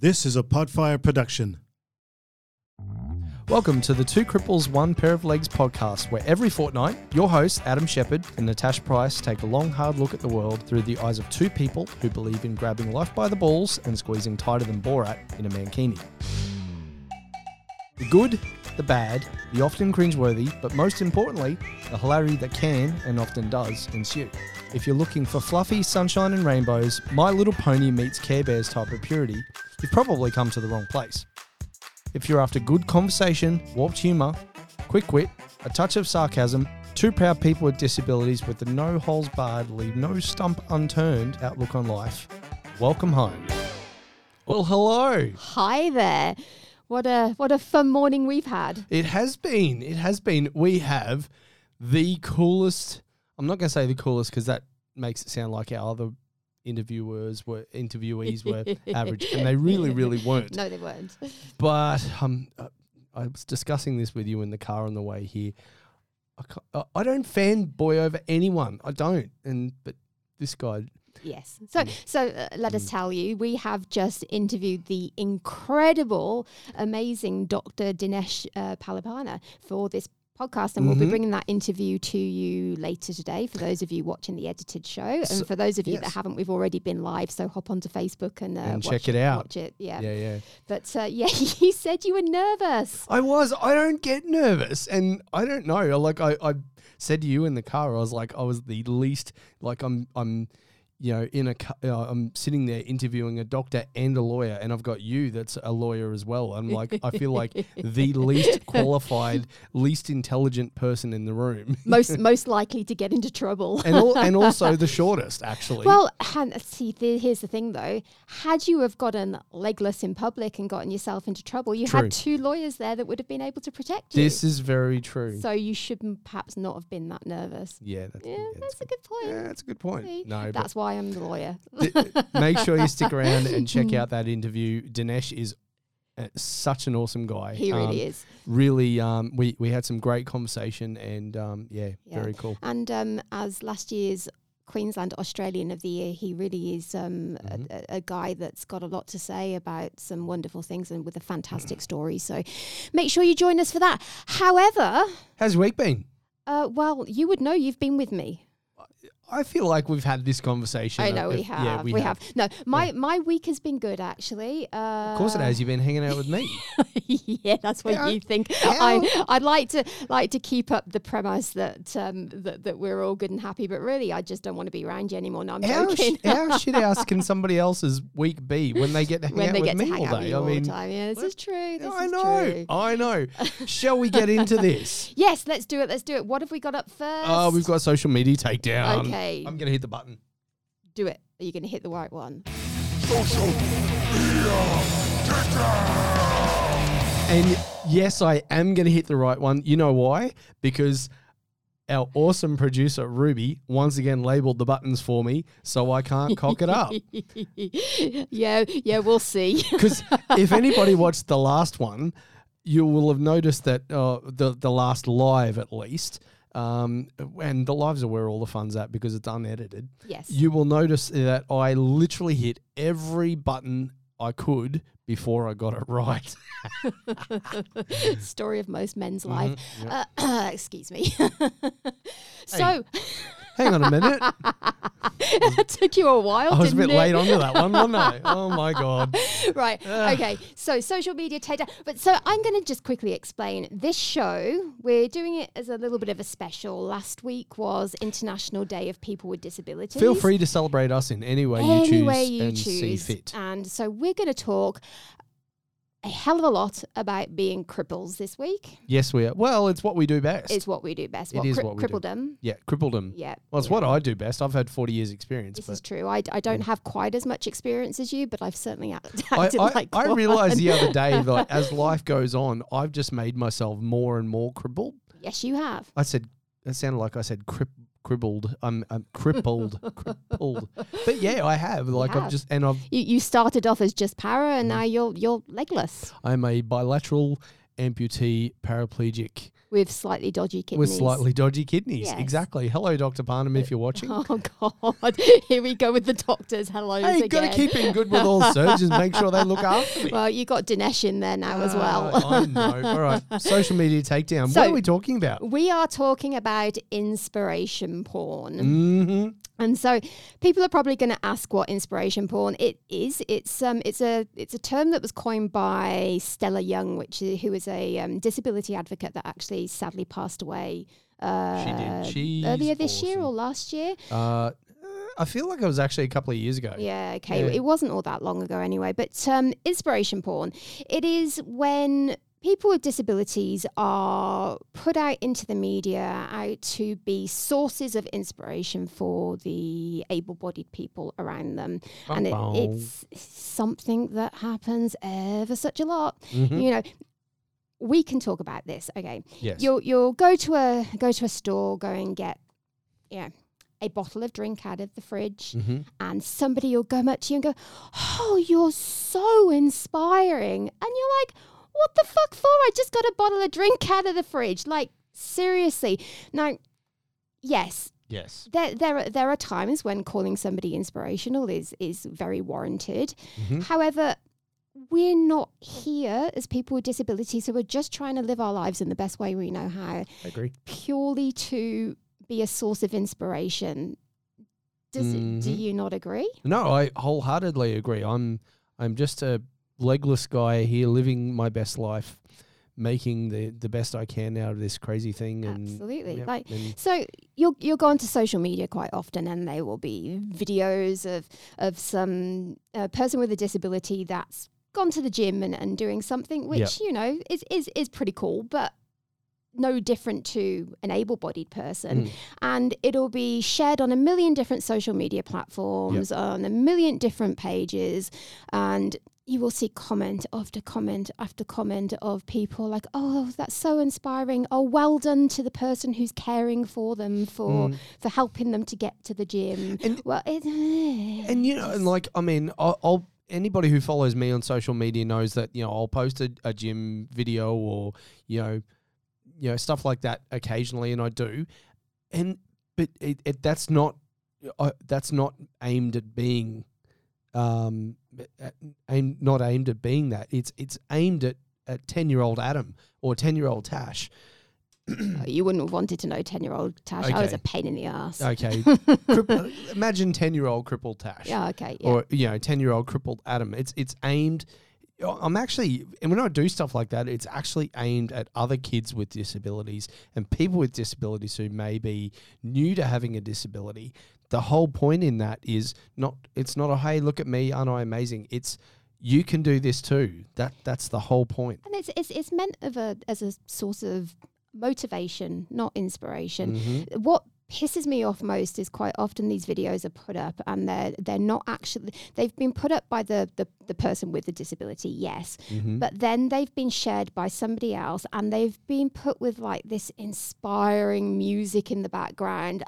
This is a Podfire production. Welcome to the Two Cripples, One Pair of Legs podcast, where every fortnight, your hosts, Adam Shepard and Natasha Price, take a long, hard look at the world through the eyes of two people who believe in grabbing life by the balls and squeezing tighter than Borat in a mankini. The good, the bad, the often cringeworthy, but most importantly, the hilarity that can and often does ensue. If you're looking for fluffy sunshine and rainbows, My Little Pony meets Care Bears type of purity, you've probably come to the wrong place. If you're after good conversation, warped humour, quick wit, a touch of sarcasm, two proud people with disabilities with the no holes barred, leave no stump unturned outlook on life, welcome home. Well, hello. Hi there. What a what a fun morning we've had. It has been. It has been. We have the coolest. I'm not going to say the coolest because that makes it sound like our other interviewers were interviewees were average, and they really, really weren't. No, they weren't. But um, I was discussing this with you in the car on the way here. I, I- don't fanboy over anyone. I don't. And but this guy, Yes. So so uh, let us tell you, we have just interviewed the incredible, amazing Dr. Dinesh uh, Palipana for this podcast, and we'll be Mhm. bringing that interview to you later today. For those of you watching the edited show, So- and for those of you yes. that haven't, we've already been live. So hop onto Facebook and, uh, And check it out. Watch it. Yeah. yeah, yeah. But uh, yeah, you said you were nervous. I was. I don't get nervous, and I don't know. Like I, I said to you in the car, I was like, I was the least. Like I'm, I'm, you know, in a, uh, I'm sitting there interviewing a doctor and a lawyer, and I've got you that's a lawyer as well. I'm like, I feel like the least qualified, least intelligent person in the room, most most likely to get into trouble. and al- and also the shortest actually. Well, see, th- here's the thing though. Had you have gotten legless in public and gotten yourself into trouble, you True. had two lawyers there that would have been able to protect you. this is very true. so you should perhaps not have been that nervous. yeah, that's, Yeah, yeah, that's a good point. yeah, that's a good point. See, No, That's why I'm the lawyer. Make sure you stick around and check out that interview. Dinesh is uh, such an awesome guy. He Um, really is. Really, um, we we had some great conversation, and um, yeah, Yeah. very cool. And um, as last year's Queensland Australian of the Year, he really is um, Mhm. a, a- guy that's got a lot to say about some wonderful things and with a Mm. fantastic story. So make sure you join us for that. However, How's your week been? uh, well, you would know you've been with me. I feel like we've had this conversation. I know we have. Yeah, we, have. No, my my week has been good actually. Uh, Of course it has. You've been hanging out with me. yeah, that's what Yeah. you think. Yeah. I I'd like to like to keep up the premise that um that, that we're all good and happy, but really I just don't want to be around you anymore. No, I'm How, sh- how shit house can somebody else's week be when they get to hang when out they with get me to hang all out day? you I mean, time. Yeah, this is true. This I is know. true. I know. Shall we get into this? Yes, let's do it. Let's do it. What have we got up first? Oh, we've got social media takedown. Okay. I'm gonna hit the button. do it. Are you going to hit the right one? Social media And yes, I am going to hit the right one. You know why? Because our awesome producer, Ruby, once again labeled the buttons for me, so I can't cock it up. yeah, yeah, we'll see. Because if anybody watched the last one, you will have noticed that uh, the, the last live, at least, um, and the lives are where all the fun's at because it's unedited. yes. You will notice that I literally hit every button I could before I got it right. Story of most men's Mhm, life. yep. Uh, excuse me. so Hang on a minute. it took you a while. I was a bit it? late onto that one, wasn't I? Oh my god. right. Ugh. Okay. So social media takedown. But so I'm going to just quickly explain this show. We're doing it as a little bit of a special. Last week was International Day of People with Disabilities. Feel free to celebrate us in any way you Any choose way you and choose. see fit. And so we're going to talk a hell of a lot about being cripples this week. Yes, we are. Well, it's what we do best. Is what we do best. It What, is cri- what we do. crippledom. yeah, crippledom. Yeah. Well, it's yeah. what I do best. I've had 40 years experience. This but is true. I, I don't have quite as much experience as you, but I've certainly act- I, I, like I realized the other day that as life goes on, I've just made myself more and more crippled. Yes, you have. I said, that sounded like I said crip, cribbled. I'm, I'm crippled, crippled. But yeah, I have. Like I've just, and I've, You, you started off as just para, and Mm. now you're you're legless. I'm a bilateral amputee paraplegic with slightly dodgy kidneys. with slightly dodgy kidneys. Yes. Exactly. Hello, Dr. Parnham, if you're watching. Oh God! Here we go with the doctors. Hello Hey, again. got to keep in good with all surgeons. Make sure they look after me. Well, you got Dinesh in there now as well. Ah, I know. All right. Social media takedown. So- what are we talking about? we are talking about inspiration porn. Mm-hmm. And so people are probably going to ask what inspiration porn it is. It's um it's a it's a term that was coined by Stella Young, which is, who is a um, disability advocate that actually sadly passed away uh, She did. Earlier this year or last year. Uh, I feel like it was actually a couple of years ago. Yeah, okay. Yeah. It wasn't all that long ago anyway. But um, inspiration porn, it is when people with disabilities are put out into the media out to be sources of inspiration for the able-bodied people around them. and it, it's something that happens ever such a lot. Mhm. You know, we can talk about this. Okay. Yes. You'll you'll go to a go to a store, go and get yeah, a bottle of drink out of the fridge Mhm. and somebody will come up to you and go, Oh, you're so inspiring. And you're like, What the fuck for? I just got a bottle of drink out of the fridge. Like, seriously. Now, yes, Yes. there, there, are, there are times when calling somebody inspirational is, is very warranted. Mhm. However, we're not here as people with disabilities who are just trying to live our lives in the best way we know how, I agree. purely to be a source of inspiration. Does it, do Mhm. you not agree? No, I wholeheartedly agree. I'm I'm just a legless guy here living my best life, making the, the best I can out of this crazy thing. And Absolutely. yep, Like so you'll you'll go onto social media quite often and there will be videos of of some uh, person with a disability that's gone to the gym and, and doing something which, Yep. you know, is, is is pretty cool, but no different to an able-bodied person. Mm. and it'll be shared on a million different social media platforms on a million different pages. And you will see comment after comment after comment of people like oh that's so inspiring. Oh well done to the person who's caring for them for Mm. for helping them to get to the gym. And- well it, And you know, and like I mean, I'll, I'll anybody who follows me on social media knows that you know I'll post a, a gym video or you know, you know stuff like that occasionally, and I do, and but it, it that's not uh, that's not aimed at being, um, aimed not aimed at being that. It's it's aimed at at ten year old Adam or ten year old Tash. you wouldn't have wanted to know 10 year old tash i was a pain in the ass Okay, imagine ten year old crippled Tash. yeah okay yeah. or you know, ten year old crippled Adam. It's it's aimed. I'm actually, and when I do stuff like that, it's actually aimed at other kids with disabilities and people with disabilities who may be new to having a disability. The whole point in that is not. It's not a hey, look at me, aren't I amazing? It's you can do this too. That that's the whole point. and it's, it's it's meant of a as a source of motivation not inspiration Mhm. what pisses me off most is quite often these videos are put up and they're they're not actually they've been put up by the the, the person with the disability yes Mhm. but then they've been shared by somebody else and they've been put with like this inspiring music in the background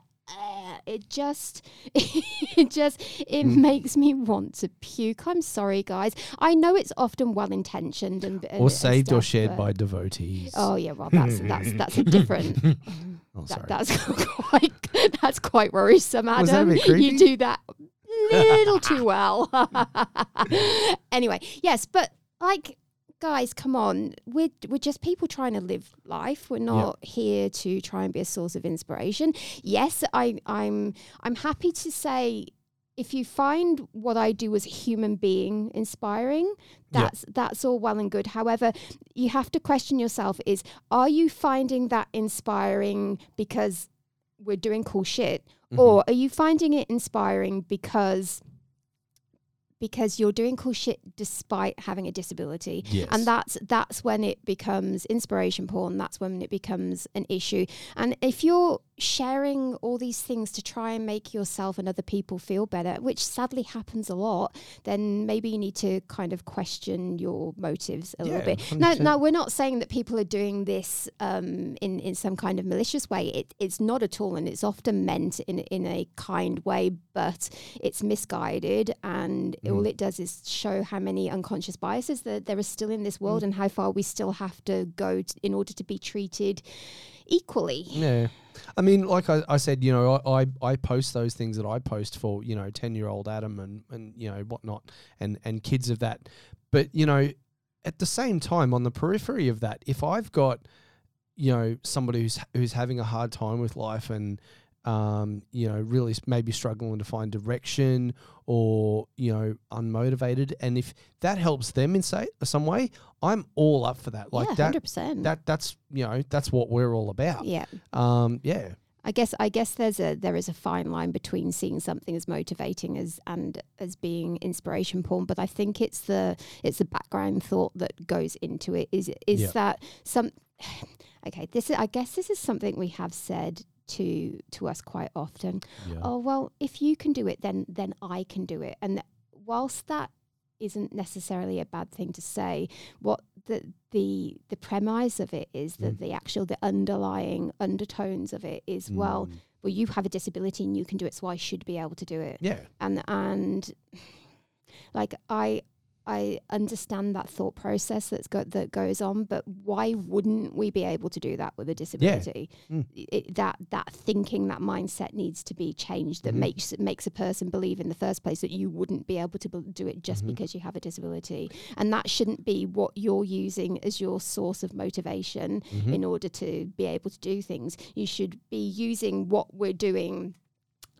it just it just it Mm. makes me want to puke i'm sorry guys i know it's often well intentioned and, and or saved or shared by devotees. oh yeah well that's that's that's a different Oh, that, that's quite that's quite worrisome, Adam. Was that a bit? You do that little too well. anyway, yes, but like guys, come on. We're we're just people trying to live life. We're not here to try and be a source of inspiration. Yes, I I'm I'm happy to say if you find what I do as a human being inspiring, Yeah. that's that's all well and good. However, you have to question yourself is are you finding that inspiring because we're doing cool shit Mhm. or are you finding it inspiring because because you're doing cool shit despite having a disability. Yes. and that's that's when it becomes inspiration porn. That's when it becomes an issue. And if you're sharing all these things to try and make yourself and other people feel better, which sadly happens a lot, then maybe you need to kind of question your motives a Yeah, little bit. Now, 100%. now we're not saying that people are doing this um, in in some kind of malicious way. It, it's not at all, and it's often meant in in a kind way, but it's misguided, and Mm. all it does is show how many unconscious biases that there are still in this Mm. world, and how far we still have to go t- in order to be treated equally. Yeah. I mean, like I, I said, you know, I, I, I post those things that I post for, you know, 10 year old Adam and, and, you know, whatnot, and, and kids of that. But, you know, at the same time, on the periphery of that, if I've got, you know, somebody who's, who's having a hard time with life and, um, you know, really maybe struggling to find direction or, you know, unmotivated. And if that helps them in say, some way, I'm all up for that. Like yeah, that, hundred percent. that, that's, you know, that's what we're all about. Yeah. Um, yeah. I guess I guess there's a there is a fine line between seeing something as motivating as and as being inspiration porn, but I think it's the it's the background thought that goes into it. Is is Yeah. that some okay, this is I guess this is something we have said to to us quite often. Yeah. Oh well, if you can do it then then I can do it. And whilst that isn't necessarily a bad thing to say, what the the the premise of it is that Mm. the actual the underlying undertones of it is well Mm. well you have a disability and you can do it so I should be able to do it Yeah. and and like I I understand that thought process that's go, that goes on, but why wouldn't we be able to do that with a disability? Mm. It, that that thinking, that mindset needs to be changed. That Mhm. makes makes a person believe in the first place that you wouldn't be able to bel- do it just Mhm. because you have a disability, and that shouldn't be what you're using as your source of motivation Mhm. in order to be able to do things. You should be using what we're doing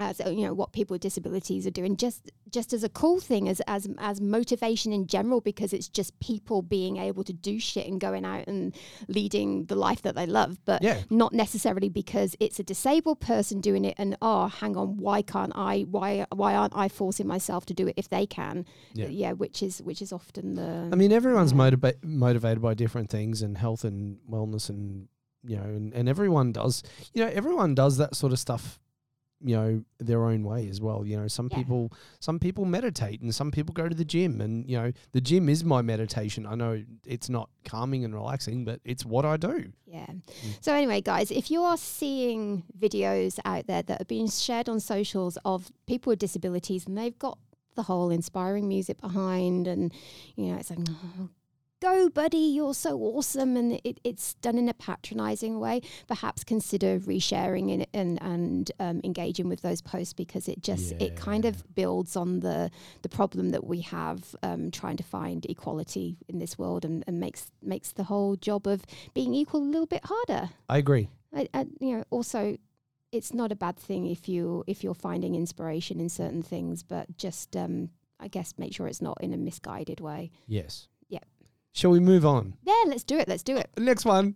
as uh, you know what people with disabilities are doing just just as a cool thing as as as motivation in general because it's just people being able to do shit and going out and leading the life that they love but Yeah. not necessarily because it's a disabled person doing it and oh hang on why can't I why why aren't I forcing myself to do it if they can Yeah. which is which is often the I mean, everyone's Yeah. motiva- motivated by different things, and health and wellness, and you know, and, and everyone does, you know, everyone does that sort of stuff, you know, their own way as well. You know, some Yeah. people, some people meditate, and some people go to the gym, and you know, the gym is my meditation. I know it's not calming and relaxing, but it's what I do. Yeah. Mm. So anyway, guys, if you are seeing videos out there that are being shared on socials of people with disabilities and they've got the whole inspiring music behind and you know it's like "Oh, go buddy you're so awesome and it, it's done in a patronizing way perhaps consider resharing it and and um, engaging with those posts because it just it kind of builds on the the problem that we have um, trying to find equality in this world and, and makes makes the whole job of being equal a little bit harder. I agree. I, I, you know, also, it's not a bad thing if you if you're finding inspiration in certain things, but just um, I guess make sure it's not in a misguided way. Yes. Shall we move on? Yeah, let's do it. Let's do it. Next one.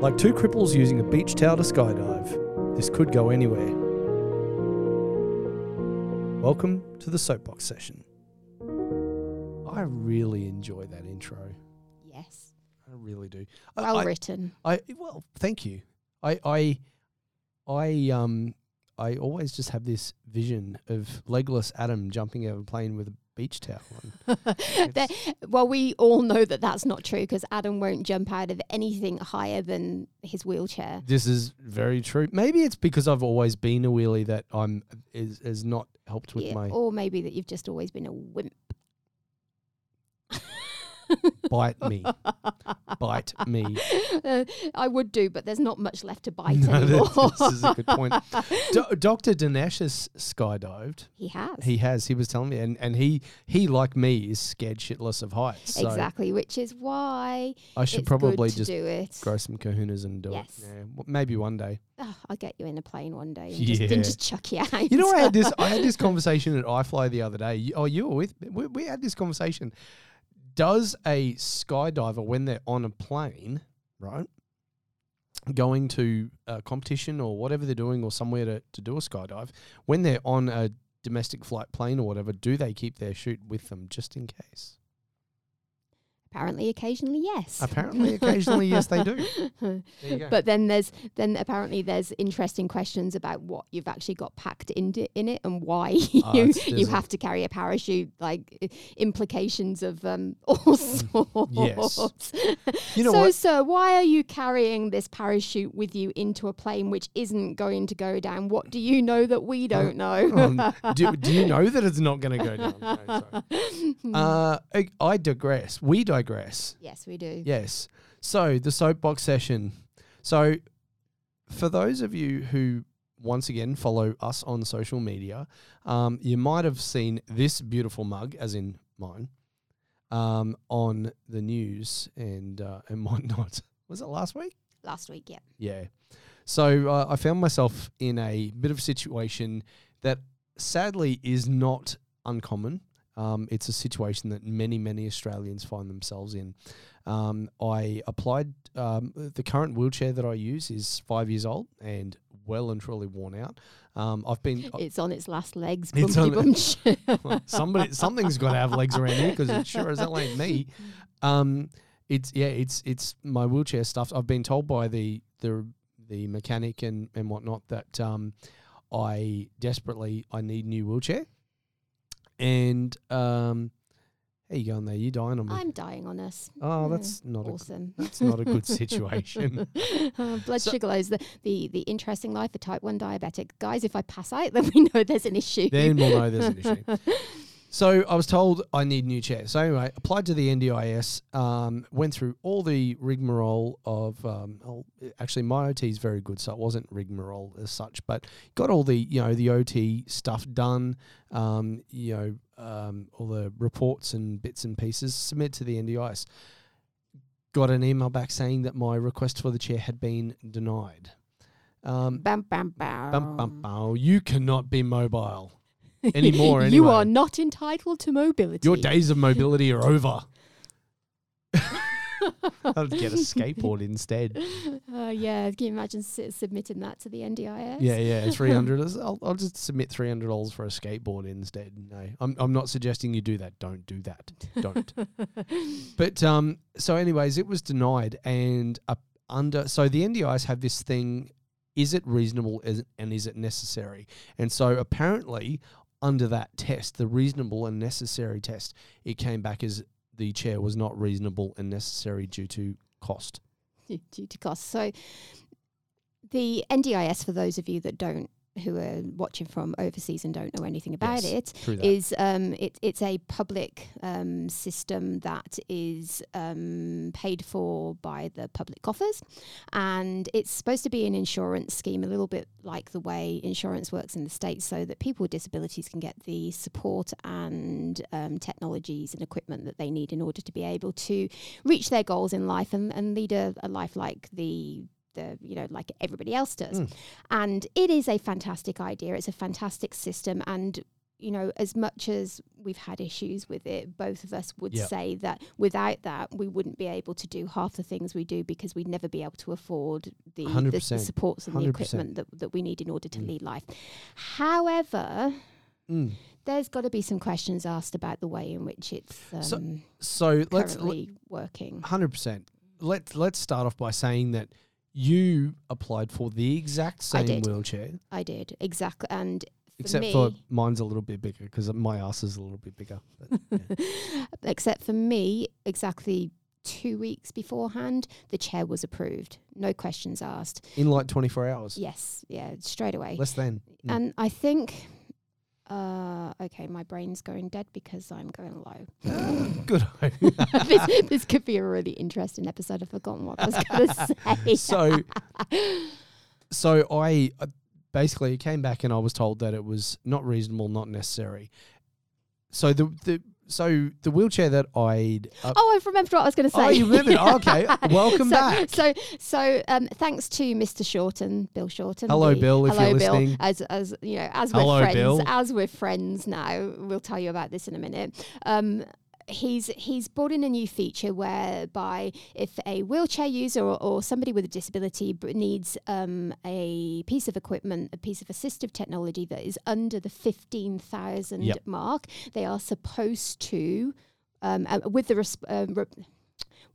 Like two cripples using a beach towel to skydive, this could go anywhere. Welcome to the soapbox session. I really enjoy that intro. Yes, I really do. Well I, written. I well, thank you. I I I um I always just have this vision of legless Adam jumping out of a plane with a beach towel on. There- well, we all know that that's not true because Adam won't jump out of anything higher than his wheelchair. This is very true. Maybe it's because I've always been a wheelie that I'm is has not helped with Yeah, my or maybe that you've just always been a wimp. bite me, bite me. Uh, I would do, but there's not much left to bite No, anymore. this is a good point. Do- Dr. Dinesh has skydived. he has. He has. He was telling me, and, and he he like me is scared shitless of heights. So exactly, which is why I should probably just do it. grow some kahunas and do Yes. it. Yeah, maybe one day. Oh, I'll get you in a plane one day and, just, and just chuck you out. You know, I had this. I had this conversation at iFly the other day. You, oh, you were with. me. We, we had this conversation. Does a skydiver, when they're on a plane, right, going to a competition or whatever they're doing, or somewhere to, to do a skydive, when they're on a domestic flight plane or whatever, do they keep their chute with them just in case? Apparently, occasionally, yes. Apparently, occasionally, yes, they do. There you go. But then there's then apparently there's interesting questions about what you've actually got packed into in it and why Oh, you you have to carry a parachute, like implications of um, all sorts. you know so, what? sir, why are you carrying this parachute with you into a plane which isn't going to go down? What do you know that we don't know? Um, do, do you know that it's not going to go down? No, uh, I, I digress. We digress. Yes, we do. Yes. So the soapbox session. So for those of you who once again follow us on social media, um, you might have seen this beautiful mug, as in mine, um, on the news and uh, and whatnot. Was it last week? Last week, yeah. Yeah. So uh, I found myself in a bit of a situation that sadly is not uncommon. Um, it's a situation that many, many Australians find themselves in. Um, I applied, um, the current wheelchair that I use is five years old and well and truly worn out. Um, I've been, It's on its last legs. It's bumpty on- bumch. somebody, something's got to have legs around here because it sure as hell ain't me. Um, it's yeah, it's it's my wheelchair stuff. I've been told by the the the mechanic and and whatnot that um, I desperately I need new wheelchair. And um, how you going there? You dying on me? I'm dying on us. oh, that's not a awesome. that's not a good situation. Uh, blood So- sugar lows, the, the the interesting life of type one diabetic guys. If I pass out, then we know there's an issue. then we'll know there's an issue. So I was told I need new chair. So anyway, applied to the NDIS, um, went through all the rigmarole of. Um, oh, actually, my OT is very good, so it wasn't rigmarole as such, but got all the you know the OT stuff done. Um, you know um, all the reports and bits and pieces submit to the NDIS. Got an email back saying that my request for the chair had been denied. Um, Bam, bam, bam. bum, bum, bum, you cannot be mobile anymore. You are not entitled to mobility. Your days of mobility are over. I'll get a skateboard instead. Uh, yeah, can you imagine s- submitting that to the NDIS? Yeah, yeah, three hundred. I'll, I'll just submit three hundred dollars for a skateboard instead. No, I'm I'm not suggesting you do that. Don't do that. Don't. but um, so anyways, it was denied, and uh, under so the NDIS have this thing: is it reasonable is, and is it necessary? And so apparently, under that test, the reasonable and necessary test, it came back as the chair was not reasonable and necessary due to cost. due to cost. So the NDIS, for those of you that don't, who are watching from overseas and don't know anything about Yes, it, is um, it, it's a public um, system that is um, paid for by the public coffers, and it's supposed to be an insurance scheme, a little bit like the way insurance works in the states, so that people with disabilities can get the support and um, technologies and equipment that they need in order to be able to reach their goals in life and, and lead a, a life like the the you know like everybody else does Mm. and it is a fantastic idea it's a fantastic system and you know as much as we've had issues with it both of us would Yep. say that without that we wouldn't be able to do half the things we do because we'd never be able to afford the, the, the supports and the 100%. equipment that, that we need in order to Mm. lead life however Mm. there's got to be some questions asked about the way in which it's um, So, So let's working hundred percent. Let's let's start off by saying that you applied for the exact I same did. wheelchair, i did exactly and for except me, for mine's a little bit bigger because my ass is a little bit bigger. But, yeah. except for me, exactly two weeks beforehand, the chair was approved. No questions asked. In like twenty four hours, Yes, yeah, straight away. less than. And I think, uh, okay, my brain's going dead because I'm going low. Good. this, this could be a really interesting episode. I've forgotten what I was going to say. so, so I uh, basically came back and I was told that it was not reasonable, not necessary. So the the so the wheelchair that I'd uh, Oh, I've remembered what I was going to say. Oh, you remembered? Okay. Welcome so, back. So, so um, thanks to Mr. Shorten, Bill Shorten. Hello, the- Bill, if hello, you're Bill. listening. As, as you know, as Hello, we're friends, Bill. as we're friends now, we'll tell you about this in a minute. Um, he's he's brought in a new feature whereby if a wheelchair user or, or somebody with a disability needs um, a piece of equipment, a piece of assistive technology that is under the fifteen thousand Yep. mark, they are supposed to um, uh, with the resp- um, re-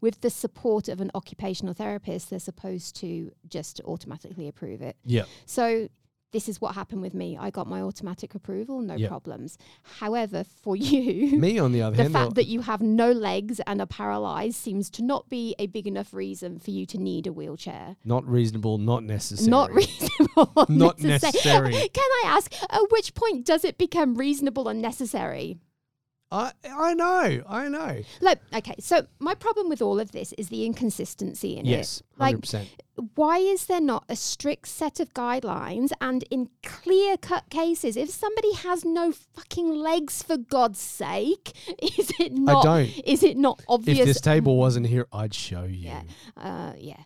with the support of an occupational therapist, they're supposed to just automatically approve it. Yeah. So this is what happened with me. I got my automatic approval, no Yep. problems. However, for you, Me, on the other the hand, the fact uh, that you have no legs and are paralyzed seems to not be a big enough reason for you to need a wheelchair. not reasonable, not necessary. Not reasonable. Not necessary. necessary. Can I ask, at which point does it become reasonable and necessary? I I know, I know. Like, okay, so my problem with all of this is the inconsistency in Yes, it. hundred Like, percent. Why is there not a strict set of guidelines and in clear cut cases if somebody has no fucking legs for god's sake is it not I don't. is it not obvious If this table wasn't here, I'd show you. yeah uh yeah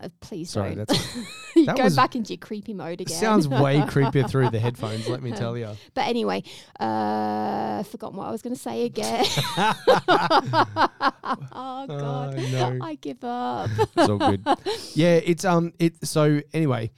uh, please Sorry, don't that's you that go back into your creepy mode again sounds way creepier through the headphones. Let me tell you. but anyway uh forgotten what i was going to say again oh god no. i give up It's all good. Yeah, it's um it so anyway,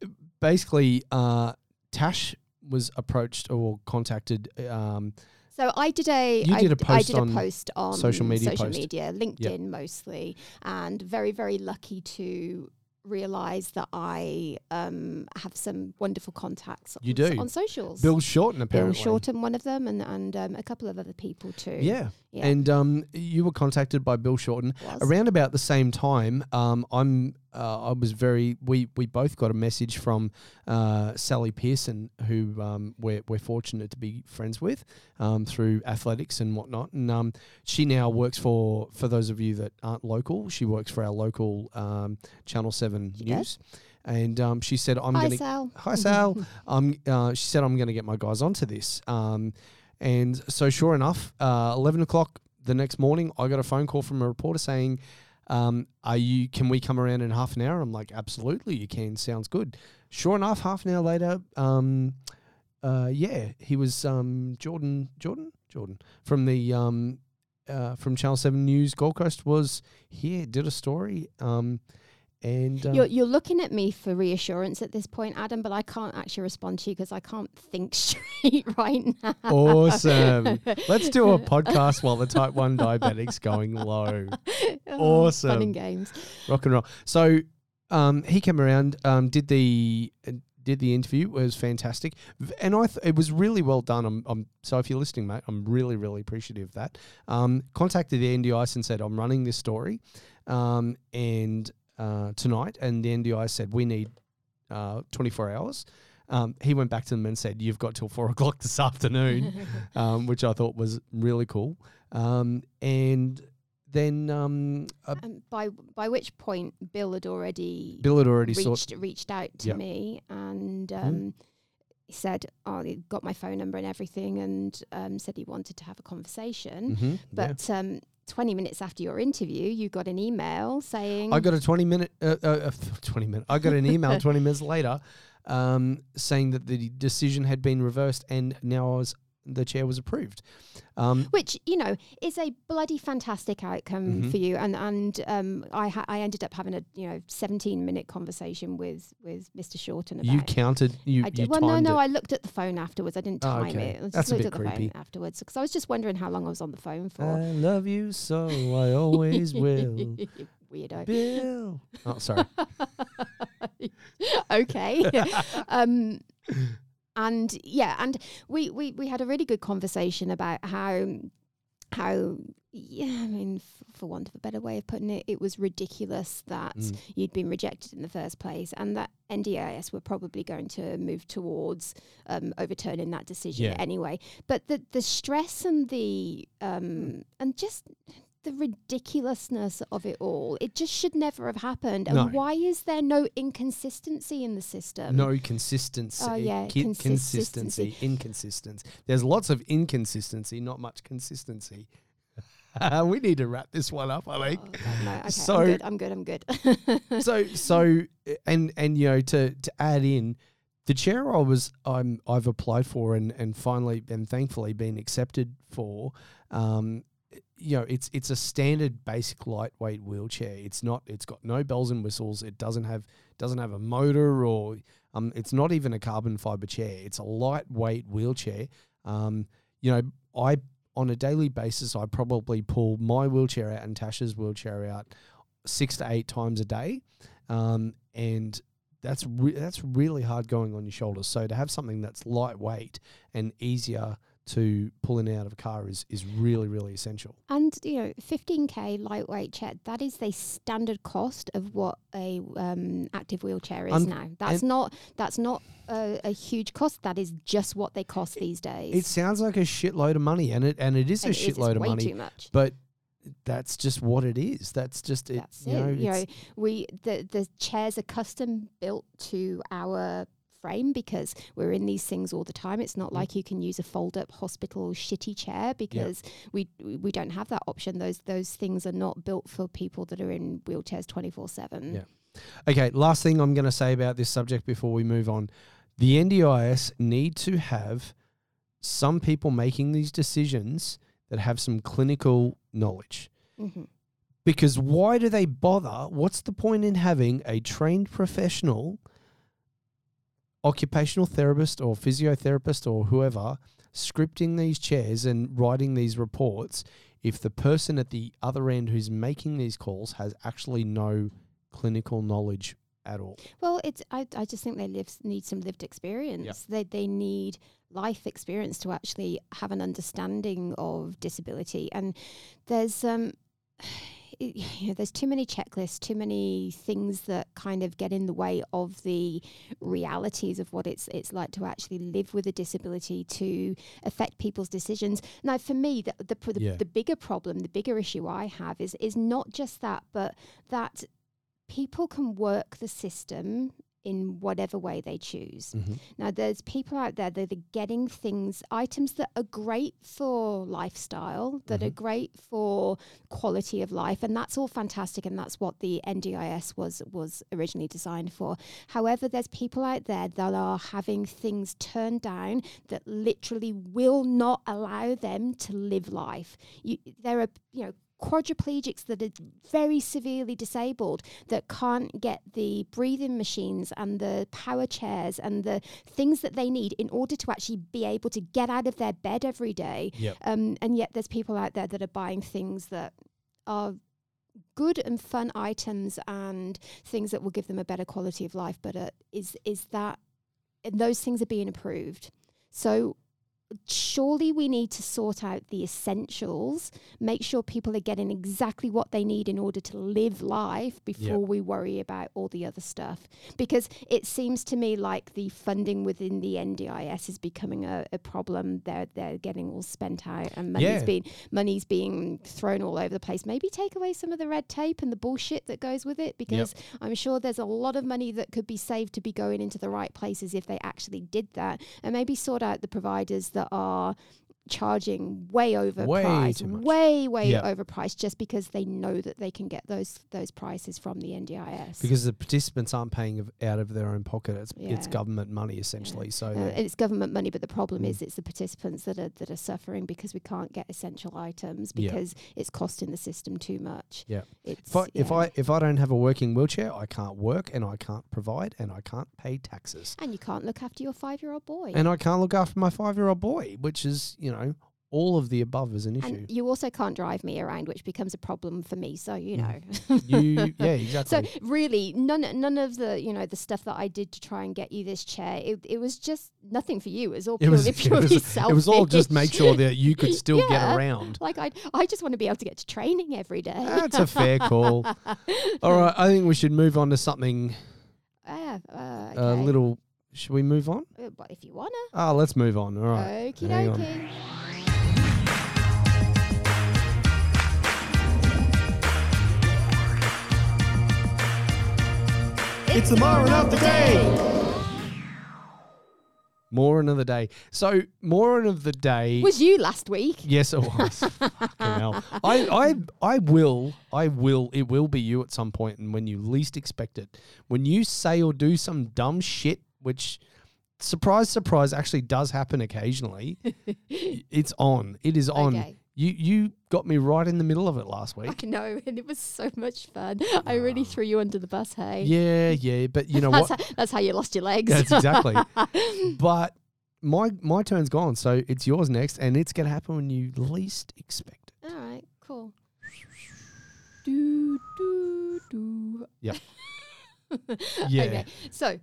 th- basically uh Tash was approached or contacted um So I did a You I did a d- I post did on a post on social media social post. media, LinkedIn mostly, and very very lucky to realize that I um, have some wonderful contacts. You on, do. on socials. Bill Shorten apparently. Bill. Shorten, one of them, and and um, a couple of other people too. Yeah. Yeah. And um you were contacted by Bill Shorten was. around about the same time. Um I'm uh, I was very we we both got a message from uh, Sally Pearson who um we're we're fortunate to be friends with um through athletics and whatnot and um she now works for for those of you that aren't local she works for our local um Channel Seven She does. News and um she said I'm Hi, gonna hi Sal. Hi, Sal. um, uh, she said, I'm going to get my guys onto this. Um, and so, sure enough, uh, 11 o'clock the next morning, I got a phone call from a reporter saying, um, "Are you? Can we come around in half an hour?" I'm like, "Absolutely, you can. Sounds good." Sure enough, half an hour later, um, uh, yeah, he was um, Jordan, Jordan, Jordan from the um, uh, from Channel Seven News Gold Coast was here, did a story, um, and um, You're, you're looking at me for reassurance at this point, Adam, but I can't actually respond to you because I can't think straight right now. Awesome. Let's do a podcast while the type 1 diabetic's going low. Oh, Fun Awesome. and games. Rock and roll. So um, he came around, um, did the uh, did the interview. It was fantastic, and I th- it was really well done. I'm, I'm so if you're listening, mate, I'm really really appreciative of that. Um, contacted the NDIS and said I'm running this story, um, and uh, tonight. And the NDI said, we need uh, 24 hours. Um, he went back to them and said, you've got till four o'clock this afternoon, um, which I thought was really cool. Um, and then um, uh, by by which point Bill had already Bill had already reached, sort- reached out to yep. me and hmm? um, mm. he said, "Oh, he got my phone number and everything," and um, said he wanted to have a conversation. Mm-hmm. But yeah. Um, 20 minutes after your interview, you got an email saying. I got a 20 minute, uh, uh, 20 minute, I got an email 20 minutes later um, saying that the decision had been reversed and now I was the chair was approved. Um, which you know is a bloody fantastic outcome Mhm. for you and and um i ha- i ended up having a you know 17 minute conversation with with mr shorten about you counted. You, I you did. Well, no, no. it. I looked at the phone afterwards. I didn't Oh, time okay. it. I just That's a looked bit at the creepy. phone afterwards because I was just wondering how long I was on the phone for. I love you so I always will, You Weirdo. Bill. Oh, sorry. okay. um, and yeah, and we, we we had a really good conversation about how how yeah, I mean, f- for want of a better way of putting it, it was ridiculous that Mm. you'd been rejected in the first place, and that NDIS were probably going to move towards um, overturning that decision Yeah. anyway. But the the stress and the um, and just the ridiculousness of it all, it just should never have happened. And No. why is there no inconsistency in the system? No consistency. Oh, yeah, Ki- consistency. consistency. Inconsistency. There's lots of inconsistency, not much consistency. we need to wrap this one up, I Oh, think. God, no. Okay, So- I'm good. I'm good. I'm good. so so and and you know to to add in the chair I was I'm I've applied for and and finally and thankfully been accepted for um you know it's it's a standard basic lightweight wheelchair. It's not it's got no bells and whistles. It doesn't have doesn't have a motor or um it's not even a carbon fiber chair. It's a lightweight wheelchair. Um you know I on a daily basis, I probably pull my wheelchair out and Tasha's wheelchair out six to eight times a day, um, and that's re- that's really hard going on your shoulders. So to have something that's lightweight and easier to pull in and out of a car is is really really essential. And you know, 15k lightweight chair. That is the standard cost of what a um, active wheelchair is Un- now. That's not that's not a, a huge cost. That is just what they cost these days. It sounds like a shitload of money, and it and it is And a it is, it's shitload of way money, Too much. but that's just what it is. That's just it. That's you it. know, you know, we the the chairs are custom built to our frame because we're in these things all the time. It's Mm. not like you can use a fold up hospital shitty chair because we we don't have that option. Those those things are not built for people that are in wheelchairs twenty four seven. Yeah. Okay, last thing I'm going to say about this subject before we move on. The NDIS need to have some people making these decisions that have some clinical knowledge. Mm-hmm. Because why do they bother? What's the point in having a trained professional, occupational therapist or physiotherapist or whoever, scripting these chairs and writing these reports if the person at the other end who's making these calls has actually no clinical knowledge at all? Well, it's I, I just think they live need some lived experience. They they need life experience to actually have an understanding of disability. And there's um you know, there's too many checklists, too many things that kind of get in the way of the realities of what it's it's like to actually live with a disability to affect people's decisions. Now, for me, the the, the, Yeah. the bigger problem, the bigger issue I have is is not just that, but that people can work the system in whatever way they choose. Mm-hmm. Now, there's people out there that are getting things, items that are great for lifestyle, that are mm-hmm. great for quality of life, and that's all fantastic, and that's what the NDIS was was originally designed for. However, there's people out there that are having things turned down that literally will not allow them to live life. You, there are, you know. Quadriplegics that are very severely disabled that can't get the breathing machines and the power chairs and the things that they need in order to actually be able to get out of their bed every day. Yep. Um, and yet there's people out there that are buying things that are good and fun items and things that will give them a better quality of life. But uh, is is that and those things are being approved? So surely we need to sort out the essentials, make sure people are getting exactly what they need in order to live life before we worry about all the other stuff. Because it seems to me like the funding within the NDIS is becoming a, a problem. They're they're getting all spent out and money's Yeah. being money's being thrown all over the place. Maybe take away some of the red tape and the bullshit that goes with it because I'm sure there's a lot of money that could be saved to be going into the right places if they actually did that. And maybe sort out the providers that are charging way overpriced, Way way way Yep. overpriced just because they know that they can get those those prices from the NDIS. Because the participants aren't paying out of their own pocket. It's it's government money essentially. So Uh, yeah. it's government money, but the problem Mm. is it's the participants that are that are suffering because we can't get essential items Yeah. because it's costing the system too much. Yeah. It's, if I if. I if I don't have a working wheelchair, I can't work and I can't provide and I can't pay taxes. and you can't look after your five year old boy. And I can't look after my five year old boy, which is, you know, all of the above is an issue. And you also can't drive me around, which becomes a problem for me. So you know. you yeah, exactly. So really, none none of the you know the stuff that I did to try and get you this chair, it, it was just nothing for you. It was all it purely was, it was selfish. it was all just make sure that you could still get around. Like I, I just want to be able to get to training every day. That's a fair call. All right, I think we should move on to something Ah, uh, a little. Should we move on? Uh, But if you wanna, Ah, let's move on. All right. okie hang on. dokie. It's the moron of the day. Moron of the day. So, moron of the day. Was you last week? Yes, it was. Fucking hell. I, I, I will, I will, it will be you at some point, and when you least expect it. When you say or do some dumb shit, which, surprise, surprise, actually does happen occasionally, it's on. It is on. Okay. You, you got me right in the middle of it last week. I know, and it was so much fun. I ah. really threw you under the bus, hey? Yeah, yeah, but you know that's, what? How, that's how you lost your legs. That's exactly. But my my turn's gone, so it's yours next, and it's gonna happen when you least expect it. All right, cool. Do do do. Yeah. Okay, so.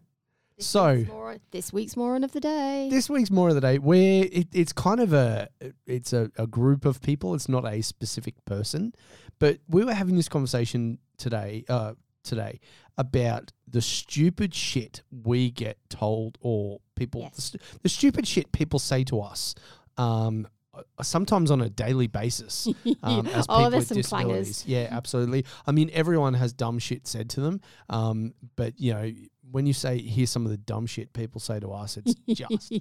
This So- week's moron, this week's moron of the day. This week's more of the day, where it, it's kind of a it's a, a group of people. It's not a specific person, but we were having this conversation today. Uh, today about the stupid shit we get told or people Yes. the, stu- the stupid shit people say to us um sometimes on a daily basis um, as people oh, there's with some clangers. Yeah, absolutely. I mean, everyone has dumb shit said to them, um, but you know, when you say hear some of the dumb shit people say to us, it's just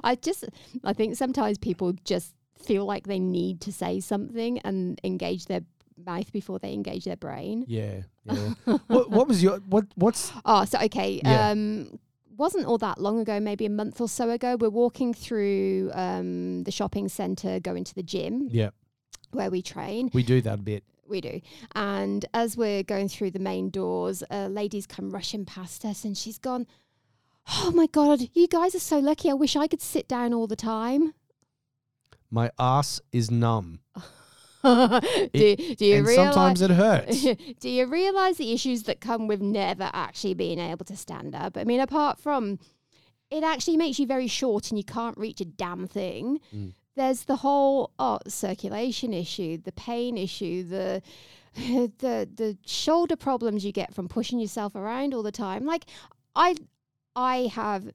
I just, I think sometimes people just feel like they need to say something and engage their mouth before they engage their brain. yeah, yeah. what, what was your what? What's Oh, so okay. Yeah. Um, wasn't all that long ago, maybe a month or so ago. We're walking through um, the shopping centre, going to the gym yeah? where we train. We do that a bit. We do. And as we're going through the main doors, a lady's come rushing past us and she's gone, Oh my God, you guys are so lucky. I wish I could sit down all the time. My ass is numb, do, do you and realize? sometimes it hurts. do you realize the issues that come with never actually being able to stand up? I mean, apart from it actually makes you very short and you can't reach a damn thing. Mm. There's the whole oh, circulation issue, the pain issue, the the the shoulder problems you get from pushing yourself around all the time. Like I I have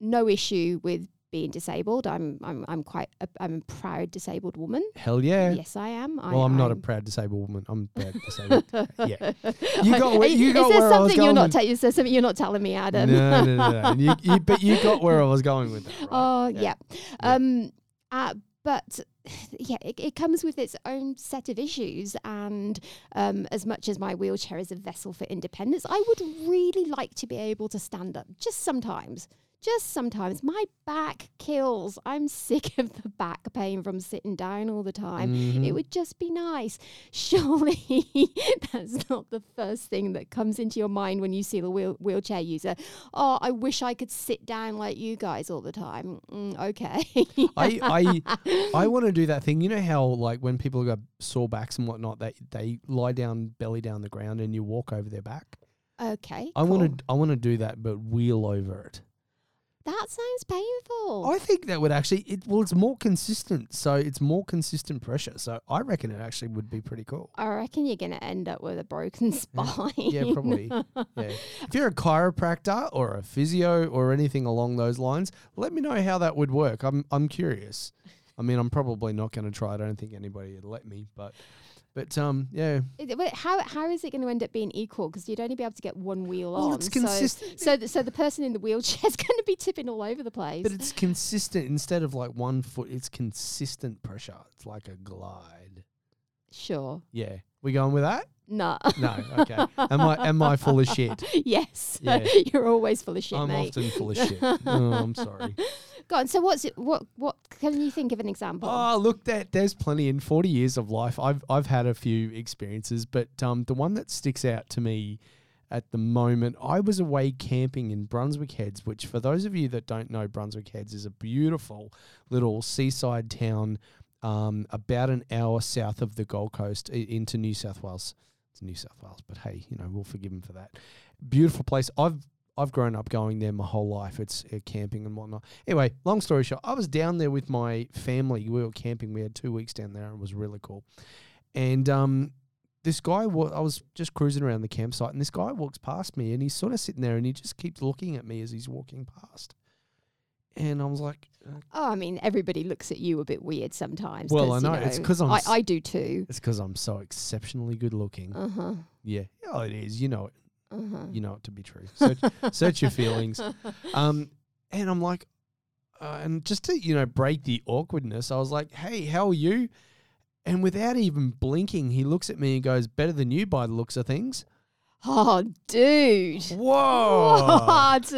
no issue with being disabled. I'm I'm I'm quite a, I'm a proud disabled woman. Hell yeah. Yes, I am. I, Well, I'm not a I'm- proud disabled woman. I'm proud disabled. yeah. You got where- Is- you got is there where I was something you're not ta- is there something you're not telling me, Adam? no, no, no, no. You, you, but you got where I was going with that, right? Oh Yeah. yeah. Yeah. Um uh, but yeah, it, it comes with its own set of issues and um, as much as my wheelchair is a vessel for independence, I would really like to be able to stand up just sometimes. Just sometimes. My back kills. I'm sick of the back pain from sitting down all the time. Mhm. It would just be nice. Surely that's not the first thing that comes into your mind when you see the wheel- wheelchair user. Oh, I wish I could sit down like you guys all the time. Mm, okay. I, I, I want to do that thing. You know how, like, when people got sore backs and whatnot, they they lie down, belly down the ground, and you walk over their back. okay. I cool. want to, I want to do that, but wheel over it. That sounds painful. I think that would actually, it well, it's more consistent, so it's more consistent pressure. So I reckon it actually would be pretty cool. I reckon you're going to end up with a broken spine. Yeah, probably. Yeah. If you're a chiropractor or a physio or anything along those lines, let me know how that would work. I'm I'm curious. I mean, I'm probably not going to try. I don't think anybody would let me, but but um yeah. It- But how how is it going to end up being equal? Because you'd only be able to get one wheel Well, on. it's so- consistent. So, the, so the person in the wheelchair is going to be tipping all over the place. But it's consistent instead of like one foot. It's consistent pressure. It's like a glide. sure. Yeah, we going with that? No. No. Okay. am I am I full of shit? yes. Yeah. You're always full of shit, I'm mate. often full of shit. Oh, I'm sorry. Go on. So what's it? What what can you think of an example? Oh, look, that there's plenty in 40 years of life. I've I've had a few experiences, but um, the one that sticks out to me at the moment, I was away camping in Brunswick Heads, which for those of you that don't know, Brunswick Heads is a beautiful little seaside town, um, about an hour south of the Gold Coast into New South Wales. It's New South Wales, but hey, you know we'll forgive him for that. Beautiful place. I've I've grown up going there my whole life. It's uh, camping and whatnot. Anyway, long story short, I was down there with my family. We were camping. We had two weeks down there. and It was really cool. And um, this guy, wa- I was just cruising around the campsite, and this guy walks past me, and he's sort of sitting there, and he just keeps looking at me as he's walking past. And I was like, uh, oh, I mean, everybody looks at you a bit weird sometimes. Well, I you know, it's 'cause I'm I, s- I do too. it's because I'm so exceptionally good looking. Uh huh. yeah, oh, it is. You know it. Uh huh. You know it to be true. Search, search your feelings. Um, and I'm like, uh, and just to you know break the awkwardness, I was like, "Hey, how are you?" And without even blinking, he looks at me and goes, "Better than you by the looks of things." Oh, dude. Whoa! What?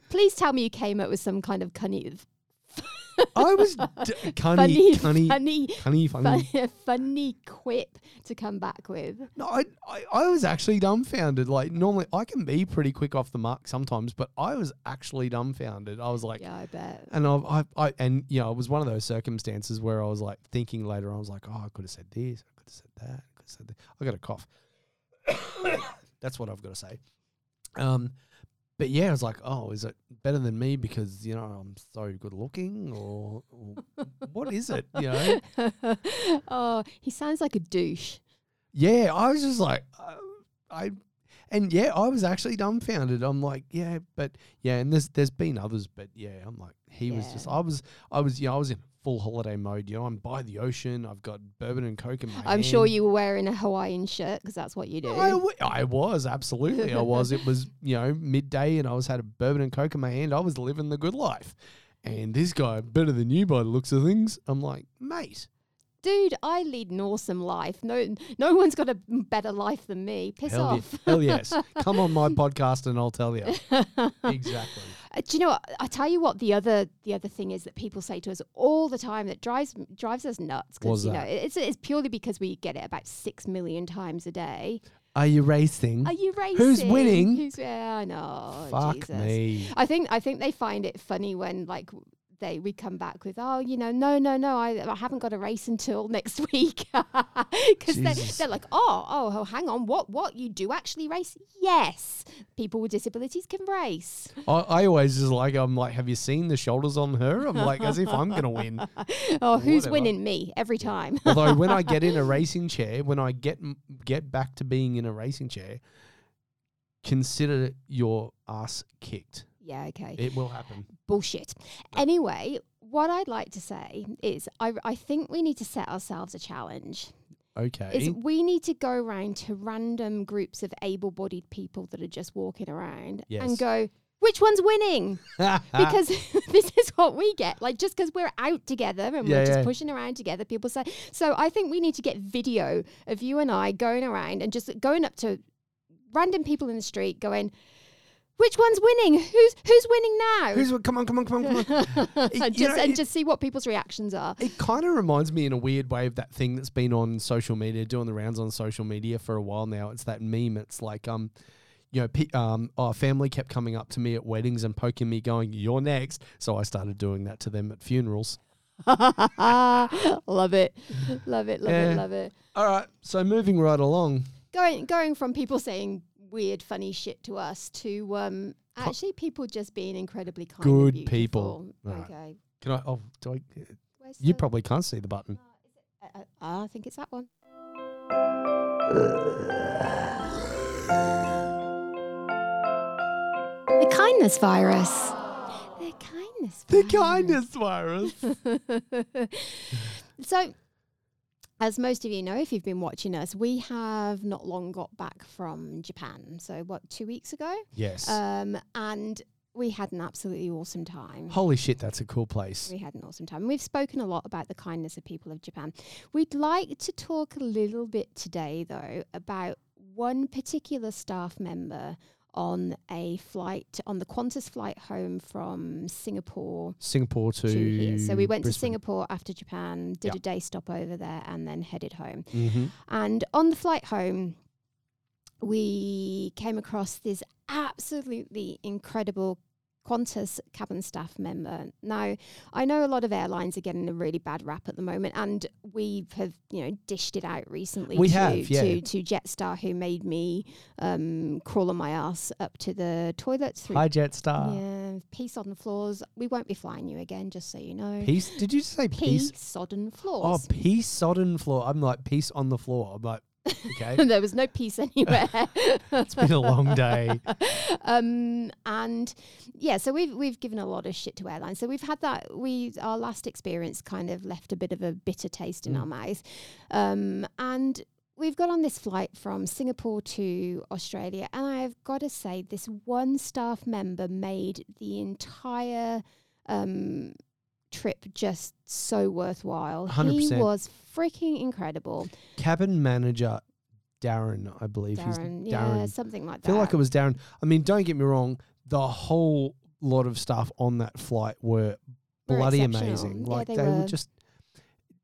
Please tell me you came up with some kind of cunning, I was d- funny, cunny, cunny, funny, cunny, funny. funny, funny quip to come back with. No, I, I, I was actually dumbfounded. Like normally, I can be pretty quick off the mark sometimes, but I was actually dumbfounded. I was like, Yeah, I bet. and I, I, I, and you know, it was one of those circumstances where I was like thinking later. I was like, oh, I could have said this, I could have said that, I could have said that. I got a cough. That's what I've got to say. Um, but yeah, I was like, oh, is it better than me because you know I'm so good looking, or, or what is it? You know? oh, he sounds like a douche. Yeah, I was just like, uh, I, and yeah, I was actually dumbfounded. I'm like, yeah, but yeah, and there's there's been others, but yeah, I'm like, he was just, I was, I was, you know, I was in full holiday mode. You know, I'm by the ocean. I've got bourbon and coke in my I'm sure you were wearing a Hawaiian shirt because that's what you do. I, w- I was absolutely, I was. It was you know midday, and I was had a bourbon and coke in my hand. I was living the good life, and this guy better than you by the looks of things. I'm like, mate, Dude, I lead an awesome life. No, no one's got a better life than me. Piss hell, off. ye- hell yes, come on my podcast and I'll tell you exactly. Uh, do you know what? I tell you what the other the other thing is that people say to us all the time that drives drives us nuts because you know that? it's it's purely because we get it about six million times a day. Are you racing? Are you racing? Who's winning? Who's yeah, I know. Fuck Jesus. me. I think I think they find it funny when like they we come back with oh you know no no no I, I haven't got a race until next week because they, Jesus. they're like oh, oh oh hang on what what you do actually race yes people with disabilities can race I, I always just like I'm like, have you seen the shoulders on her? I'm like, as if I'm gonna win. oh who's Whatever. winning me every time Although when I get in a racing chair, when I get get back to being in a racing chair, consider your ass kicked. Yeah okay It will happen. bullshit anyway what I'd like to say is I, I think we need to set ourselves a challenge Okay. is we need to go around to random groups of able-bodied people that are just walking around Yes. and go which one's winning because this is what we get like just because we're out together and Yeah, we're just yeah. pushing around together people say so i think we need to get video of you and i going around and just going up to random people in the street going which one's winning who's who's winning now Who's come on, come on, come on, come on. and, just, know, and it- just see what people's reactions are It kind of reminds me in a weird way of that thing that's been on social media, doing the rounds on social media for a while now. It's that meme. It's like, um, you know, pe- um, our family kept coming up to me at weddings and poking me, going, "You're next." So I started doing that to them at funerals. love it love it love Yeah. it love it All right, so moving right along. going going from people saying weird funny shit to us to um actually people just being incredibly kind Good and people. beautiful. Right. okay Can I? Oh, do I? Where's You the- probably can't see the button. uh, uh, ah, I think it's that one. The kindness virus. The kindness Virus. The virus. kindness virus. So, as most of you know, if you've been watching us, we have not long got back from Japan. So, what, two weeks ago? yes. Um, and we had an absolutely awesome time. Holy shit, that's a cool place. We had an awesome time. We've spoken a lot about the kindness of people of Japan. We'd like to talk a little bit today, though, about one particular staff member on a flight, on the Qantas flight home from Singapore Singapore to, to here. So we went to Singapore after Japan, did Yeah. a day stop over there, and then headed home. Mm-hmm. And on the flight home, we came across this absolutely incredible Qantas cabin staff member. Now, I know a lot of airlines are getting a really bad rap at the moment, and we have, you know, dished it out recently We to, have, yeah. to, to Jetstar, who made me um, crawl on my ass up to the toilets. Through, Hi, Jetstar. yeah, peace on the floors. We won't be flying you again, just so you know. Peace. Did you say Peace, peace? sodden floors. Oh, peace sodden floor. I'm like peace on the floor. I'm like, okay. there was no peace anywhere. it's been a long day. um, and yeah, so we've we've given a lot of shit to airlines. So we've had that. We our last experience kind of left a bit of a bitter taste in Mm. our mouth, um, and. We've got on this flight from Singapore to Australia, and I've got to say, this one staff member made the entire um, trip just so worthwhile. He 100%. was freaking incredible. Cabin manager Darren, I believe. He's Darren, yeah, something like I that. feel like it was Darren. I mean, don't get me wrong. The whole lot of staff on that flight were were bloody amazing. Yeah, Like they they, were were. just,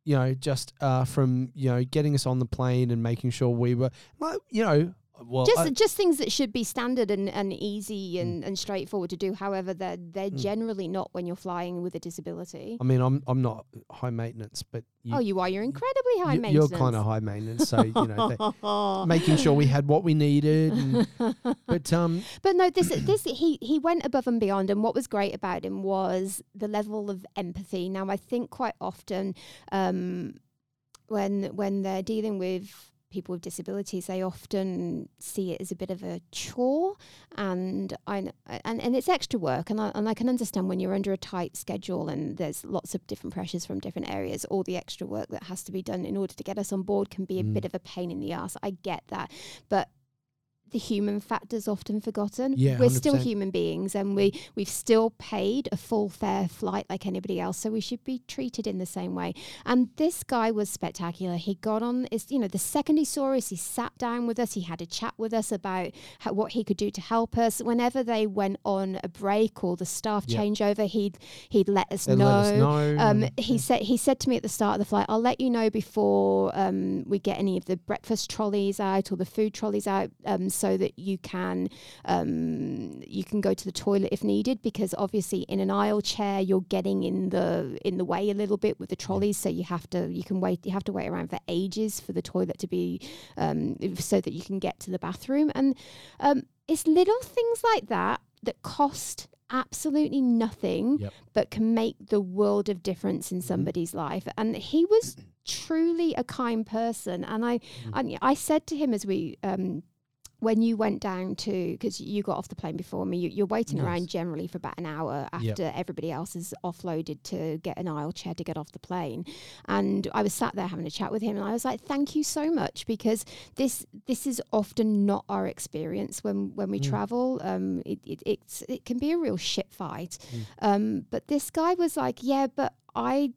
you know, just uh, from you know getting us on the plane and making sure we were, like, you know, well, just I- just things that should be standard and, and easy and, and straightforward to do. However, they're they're Mm. generally not when you're flying with a disability. I mean, I'm I'm not high maintenance, but you, oh, you are. You're incredibly high you- maintenance. you're kind of high maintenance, so you know, making sure we had what we needed. And, but um, But no, this this he he went above and beyond, and what was great about him was the level of empathy. Now, I think quite often, um, when when they're dealing with people with disabilities, they often see it as a bit of a chore, and I and and it's extra work, and I and I can understand when you're under a tight schedule and there's lots of different pressures from different areas, all the extra work that has to be done in order to get us on board can be a Mm. bit of a pain in the ass. I get that, but the human factor's often forgotten. Yeah, We're still 100%. human beings and we, we've still paid a full fare flight like anybody else. So we should be treated in the same way. And this guy was spectacular. He got on is you know, the second he saw us, he sat down with us, he had a chat with us about how, what he could do to help us. Whenever they went on a break or the staff Yep. changeover, he'd he'd let us they know. let us know. Um, he said he said to me at the start of the flight, "I'll let you know before um, we get any of the breakfast trolleys out or the food trolleys out, um, so that you can um, you can go to the toilet if needed. Because obviously, in an aisle chair, you're getting in the in the way a little bit with the trolleys, so you have to you can wait you have to wait around for ages for the toilet to be um, so that you can get to the bathroom. And um, it's little things like that that cost." Absolutely nothing, Yep. but can make the world of difference in somebody's life. And he was truly a kind person. And I, I, I said to him as we, um, when you went down to, because you got off the plane before me, you, you're waiting Yes. around generally for about an hour Yep. after everybody else is offloaded to get an aisle chair to get off the plane. And I was sat there having a chat with him, and I was like, "Thank you so much," because this this is often not our experience when when we Mm. travel. Um, it, it it's it can be a real shit fight. Mm. Um, but this guy was like, "Yeah, but I."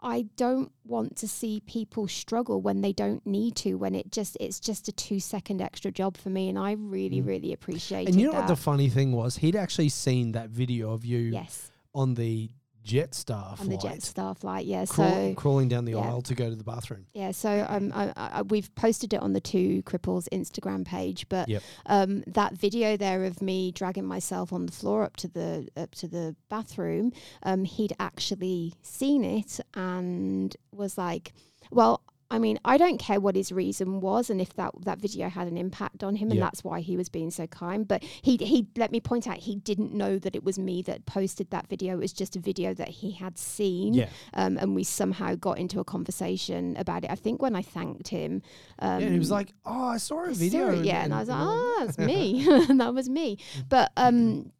I don't want to see people struggle when they don't need to. When it just it's just a two second extra job for me, and I really Mm. really appreciate it. and you know that. what the funny thing was? He'd actually seen that video of you yes, on the Jetstar flight. on the Jetstar flight. Yeah, crawl- so crawling down the yeah. aisle to go to the bathroom. Yeah, so um, I, I, we've posted it on the Two Cripples Instagram page, but Yep. um, that video there of me dragging myself on the floor up to the up to the bathroom, um, he'd actually seen it and was like, "Well." I mean, I don't care what his reason was, and if that that video had an impact on him, and Yeah. that's why he was being so kind. But he he let me point out he didn't know that it was me that posted that video. It was just a video that he had seen Yeah. um, and we somehow got into a conversation about it. I think when I thanked him, um, yeah, and he was like, "Oh, I saw a saw video." it, yeah, and, I was like, oh, that's me, that was me. Mm. But um,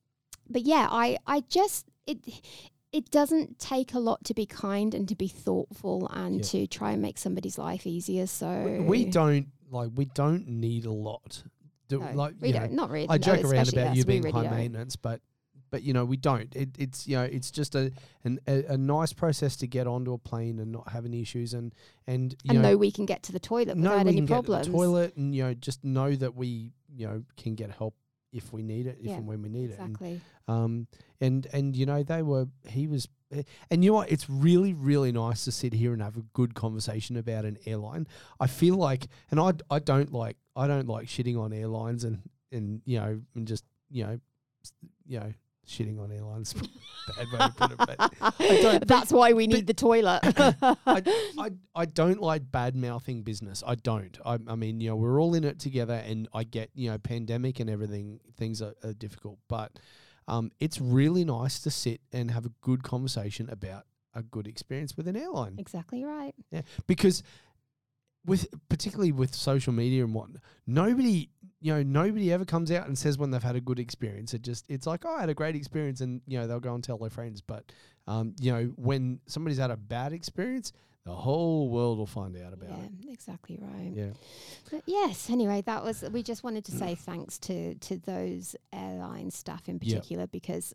but yeah, I I just it. It doesn't take a lot to be kind and to be thoughtful and Yeah. to try and make somebody's life easier. So we, we don't like we don't need a lot. Do, no, like we don't, not really. I no, joke around about us, you being really high don't. maintenance, but but you know we don't. It, it's you know it's just a, an, a a nice process to get onto a plane and not have any issues and and you And know know we can get to the toilet without any problems. get to the toilet and you know just know that we you know can get help if we need it if Yeah, and when we need it. And, Exactly. um, and and you know they were he was, and you know what? It's really really nice to sit here and have a good conversation about an airline. I feel like, and I I don't like I don't like shitting on airlines and and you know and just you know you know shitting on airlines. Bad way to put it, but That's why we need the toilet. I, I, I don't like bad mouthing business. I don't. I, I mean, you know, we're all in it together, and I get, you know, pandemic and everything, things are, are difficult. But um, it's really nice to sit and have a good conversation about a good experience with an airline. exactly right. Yeah, because with particularly with social media and what nobody, you know, nobody ever comes out and says when they've had a good experience. It just, it's like, oh, I had a great experience, and you know, they'll go and tell their friends. But, um, you know, when somebody's had a bad experience, the whole world will find out about Yeah, it. exactly right. Yeah, But yes, anyway, that was we just wanted to say thanks to to those airline staff in particular because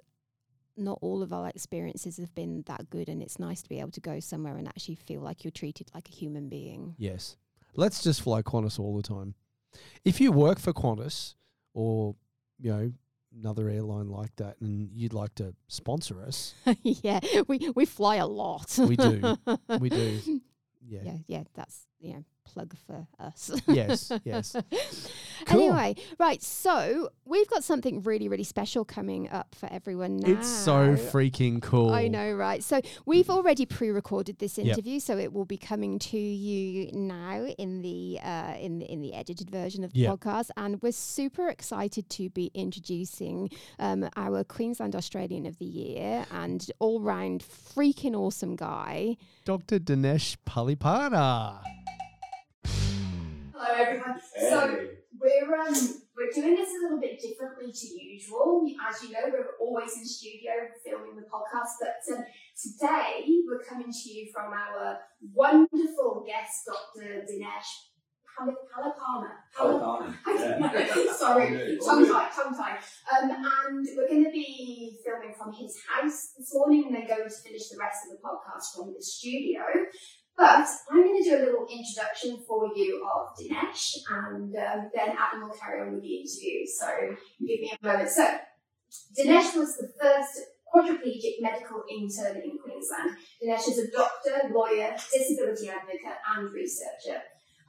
not all of our experiences have been that good and it's nice to be able to go somewhere and actually feel like you're treated like a human being. yes. Let's just fly Qantas all the time. If you work for Qantas, or you know, another airline like that and you'd like to sponsor us, yeah, we we fly a lot. we do. we do. Yeah. Yeah, yeah, that's yeah, plug for us. Yes, yes. Cool. Anyway, right, so we've got something really, really special coming up for everyone now. It's so freaking cool. I know, right? So we've already pre-recorded this Yep. interview, so it will be coming to you now in the uh, in the in the edited version of the Yeah. podcast, and we're super excited to be introducing um, our Queensland Australian of the Year and all-round freaking awesome guy. Dr. Dinesh Palipana. Hello everyone. So we're um we're doing this a little bit differently to usual. As you know, we're always in studio filming the podcast, but um, today we're coming to you from our wonderful guest, Dr. Dinesh Pal- Palapana. Don't yeah. Sorry, tongue tied, tongue tied. Um, and we're going to be filming from his house this morning, and then going to finish the rest of the podcast from the studio. But I'm going to do a little introduction for you of Dinesh, and um, then Adam will carry on with the interview. So give me a moment. So Dinesh was the first quadriplegic medical intern in Queensland. Dinesh is a doctor, lawyer, disability advocate, and researcher.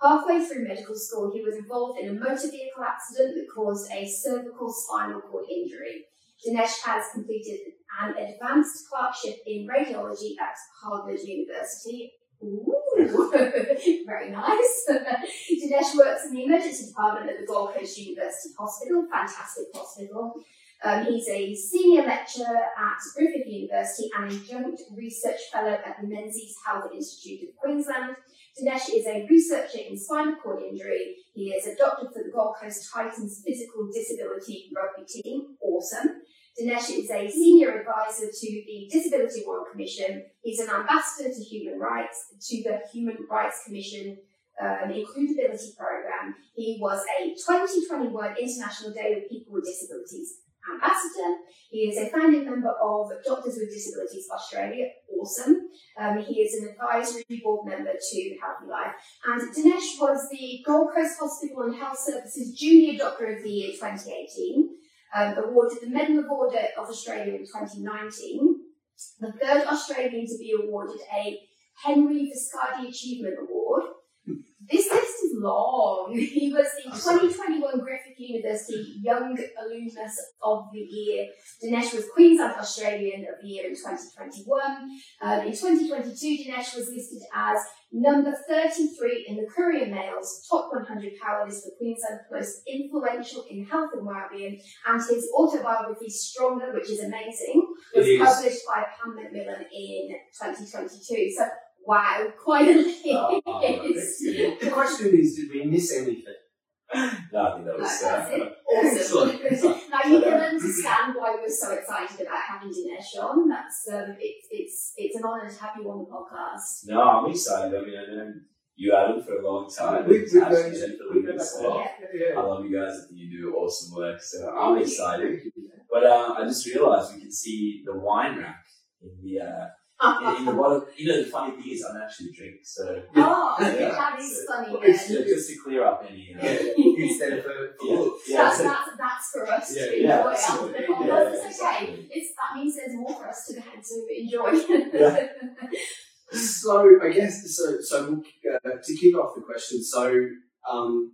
Halfway through medical school, he was involved in a motor vehicle accident that caused a cervical spinal cord injury. Dinesh has completed an advanced clerkship in radiology at Harvard University. Ooh, very nice. Dinesh works in the emergency department at the Gold Coast University Hospital, fantastic hospital. Um, he's a senior lecturer at Griffith University and adjunct research fellow at the Menzies Health Institute of Queensland. Dinesh is a researcher in spinal cord injury. He is a doctor for the Gold Coast Titans physical disability rugby team. Awesome. Dinesh is a senior advisor to the Disability Royal Commission. He's an ambassador to human rights, to the Human Rights Commission um, includability program. He was a 2021 International Day of People with Disabilities ambassador. He is a founding member of Doctors with Disabilities Australia. Awesome. Um, he is an advisory board member to Healthy Life. And Dinesh was the Gold Coast Hospital and Health Services Junior Doctor of the Year 2018, um, awarded the Medal of Order of Australia in 2019, the third Australian to be awarded a Henry Viscardi Achievement Award. This list is long. He was the 2021 Griffith University Young Alumnus of the Year. Dinesh was Queensland Australian of the Year in 2021. Um, in 2022, Dinesh was listed as number 33 in the Courier Mail's top 100 power list for Queensland's most influential in health and wellbeing, and his autobiography Stronger, which is amazing, was published by Pan Macmillan in 2022. So, wow, quite a list. Oh, thanks. The question is, did we miss anything? No, I think that was that's uh, it. Awesome. Excellent, excellent. now you can understand why we're so excited about having Dinesh on. That's um, it's it's it's an honour to have you on the podcast. No, I'm excited. I mean, I know you Adam for a long time. We've, we've Actually, known been for we've known years, that so a lot. Yeah, I love you guys. I think you do awesome work. So I'm excited. But uh, I just realised we can see the wine rack in the uh, in, in the bottom. You know, the funny thing is, I don't actually drink. So oh, Yeah. that is funny. Well, it's- yeah, just to clear up any. Uh, Yeah, instead of for, for Yeah. Yeah, that's, so- that's, that's for us Yeah, to yeah, enjoy. absolutely. after the podcast. Yeah, it's okay. exactly. It's that means there's more for us to to enjoy. Yeah. So I guess so. So uh, to kick off the question, so um,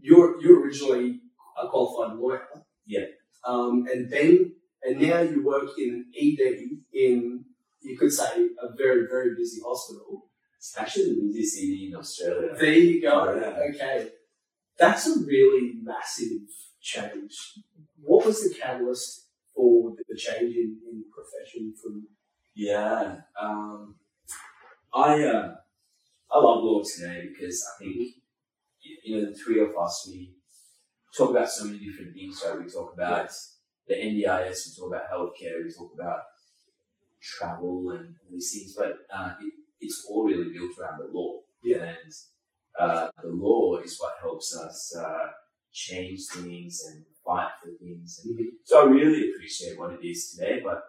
you're you're originally a qualified lawyer. Yeah. Um, and then and now you work in ED in you could say a very very busy hospital. it's actually the busiest city in Australia. There you go. Yeah. Okay, that's a really massive change. What was the catalyst for the change in, in profession from? Yeah. Um, I uh, I love law today because I think you know the three of us we talk about so many different things. Right? We talk about the NDIS, we talk about healthcare, we talk about travel and all these things, but uh, it, it's all really built around the law. Yeah. And uh, the law is what helps us uh, change things and fight for things. And so I really appreciate what it is today. But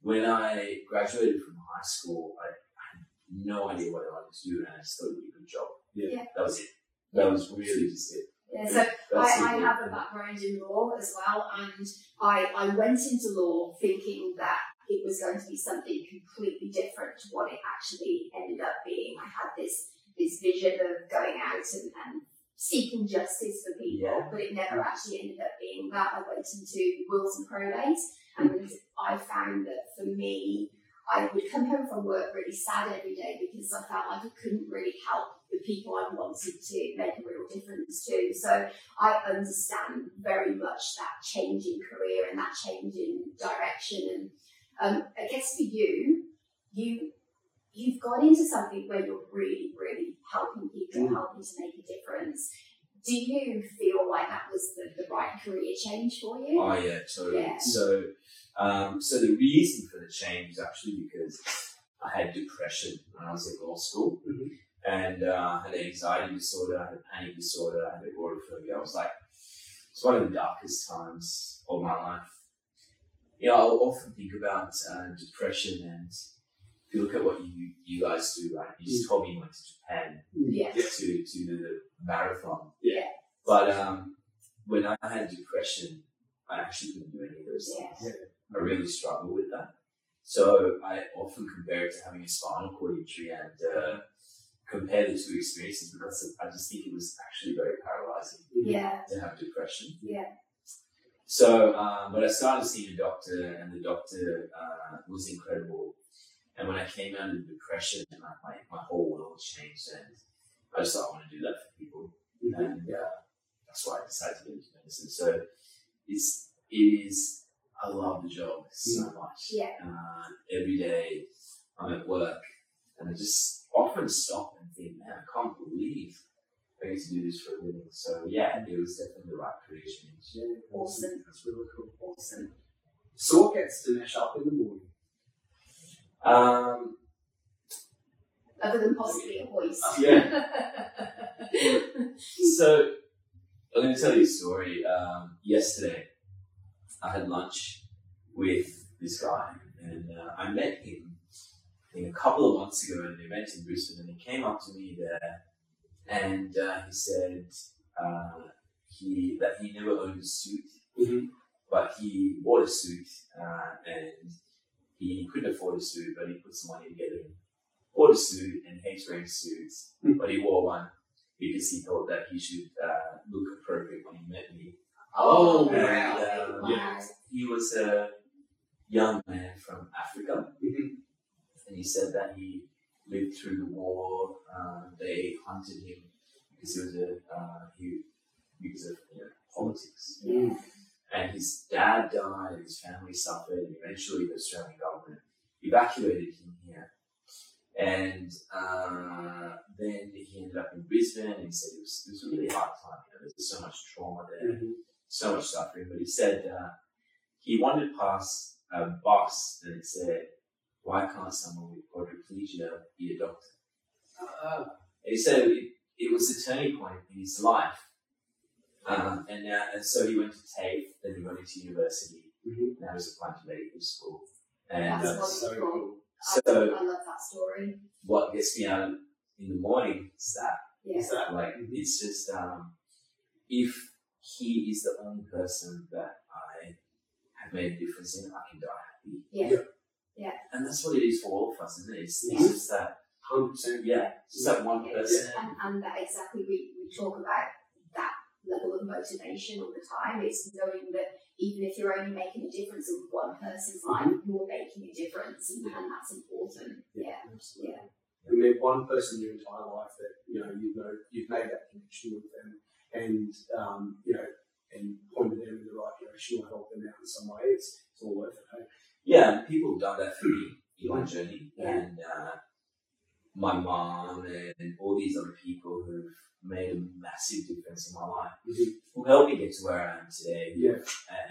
when I graduated from high school, I, I had no idea what I wanted to do, and I just thought it would be a good job. Yeah. Yeah. That was it. That was really just it. Yeah, so That's I, I have a background in law as well, and I, I went into law thinking that it was going to be something completely different to what it actually ended up being. I had this this vision of going out and, and seeking justice for people, Yeah. but it never actually ended up being that. I went into wills and probate, and I found that for me, I would come home from work really sad every day because I felt like I couldn't really help the people I wanted to make a real difference to. So I understand very much that change in career and that change in direction. And um, I guess for you, you you've gone into something where you're really, really helping people, Mm. helping to make a difference. Do you feel like that was the, the right career change for you? Oh yeah, totally. Yeah. So, um, so the reason for the change is actually because I had depression when I was at law school, Mhm. and uh, I had an anxiety disorder, I had a panic disorder, I had agoraphobia. I was like, it's one of the darkest times of my life. You know, I'll often think about uh, depression, and if you look at what you you guys do, right? You just told me you went to Japan yeah. to to do the marathon. Yeah. But um, when I had depression, I actually couldn't do any of those Yeah. things. I really struggled with that. So I often compare it to having a spinal cord injury and uh, compare the two experiences because I just think it was actually very paralyzing Yeah. to have depression. Yeah. So, um, but I started seeing a doctor, and the doctor uh, was incredible. And when I came out of the depression, my, my, my whole world changed, and I just thought I want to do that for people, Mhm. and uh, that's why I decided to get into medicine. So, it's it is I love the job so much. Yeah. Uh, every day I'm at work, and I just often stop and think, man, I can't believe I get to do this for a living. So yeah, it was definitely the right career change. Yeah, Awesome. That's really cool. Awesome. So what gets Dinesh up in the morning? Um, Other than possibly a voice. Yeah. So I'm going to tell you a story. Um, yesterday, I had lunch with this guy, and uh, I met him I think a couple of months ago at an event in Brisbane, and he came up to me there, and uh, he said uh, he that he never owned a suit, Mhm. but he bought a suit, uh, and he couldn't afford a suit, but he put some money together and bought a suit and hates wearing suits, Mhm. but he wore one because he thought that he should uh, look appropriate when he met me. Oh, And, wow. uh, Wow. He was a young man from Africa, Mhm. and he said that he lived through the war. Um, they hunted him because he was a uh, he because of you know, politics, Yeah. and his dad died, and his family suffered, and eventually the Australian government evacuated him here. And uh, then he ended up in Brisbane, and he said it was, it was a really hard time. You know, there's so much trauma there Mhm. so much suffering, but he said uh, he wandered past a bus and it said, Why can't someone with quadriplegia be a doctor? Uh, And he said it, it was a turning point in his life. Um, and, uh, and so he went to TAFE, then he went into university, Mhm. now he's applying to medical school. And That's uh, so cool. I, So- I love that story. what gets me out in the morning is that Yeah. Is that Like it's just um, if he is the only person that I have made a difference in, I can die happy. Yeah. And that's what it is for all of us, isn't it? It's, it's just that, hundred percent? yeah, just that one Yeah. person. And, and that exactly, we, we talk about that level of motivation all the time. It's knowing that even if you're only making a difference in one person's life, you're making a difference, and, and that's important. Yeah. Absolutely. Yeah. And met one person in your entire life that you know you've know you've made that connection with them, and um, you know, and pointed them in the right direction or helped them out in some way. It's, it's all worth it. Hey? Yeah, and people have done that for me in my journey. Yeah. And uh, my mom and all these other people who've made a massive difference in my life, Mhm. who helped me get to where I am today. Yeah.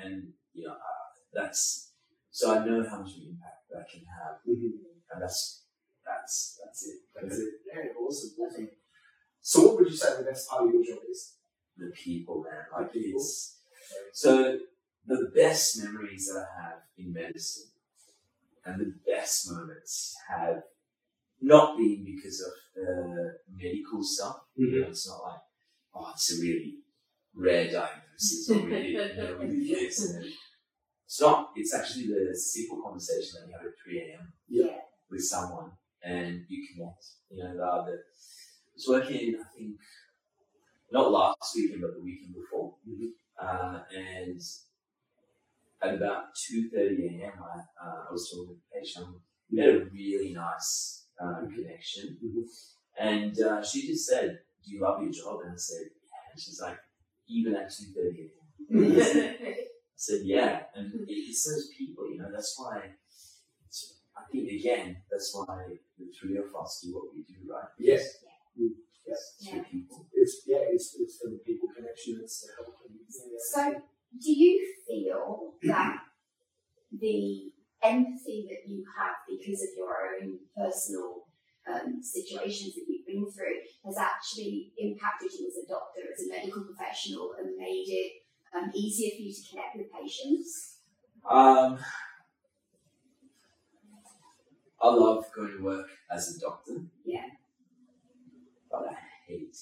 and, and you know uh, that's so I know how much of an impact that can have, Mhm. and that's that's that's it. That's it. Yeah, awesome, awesome. So, what would you say the best part of your job is? The people, man, like The people. it's so the best memories that I have in medicine, and the best moments have not been because of the medical stuff. You know, it's not like oh, it's a really rare diagnosis or really, you know, really is. And it's not. It's actually the simple conversation that you have at three a.m. Yeah. with someone and you connect. You know, the, the I was working, I think, not last weekend, but the weekend before, Mhm. uh, and at about two thirty a.m., I, uh, I was talking with a patient. We had a really nice uh, connection, Mhm. and uh, she just said, "Do you love your job?" And I said, "Yeah." And she's like, "Even at two thirty a.m." I said, "Yeah," and it- it's those people, you know. That's why. I think again, that's why the three of us do what we do, right? Yes. Yeah. Mm. Yes. It's for people. It's yeah, it's it's for the people connection. It's to help them. Yeah. So, do you feel that the empathy that you have because of your own personal um, situations that you've been through has actually impacted you as a doctor, as a medical professional, and made it um, easier for you to connect with patients? Um, I love going to work as a doctor. Yeah. But I hate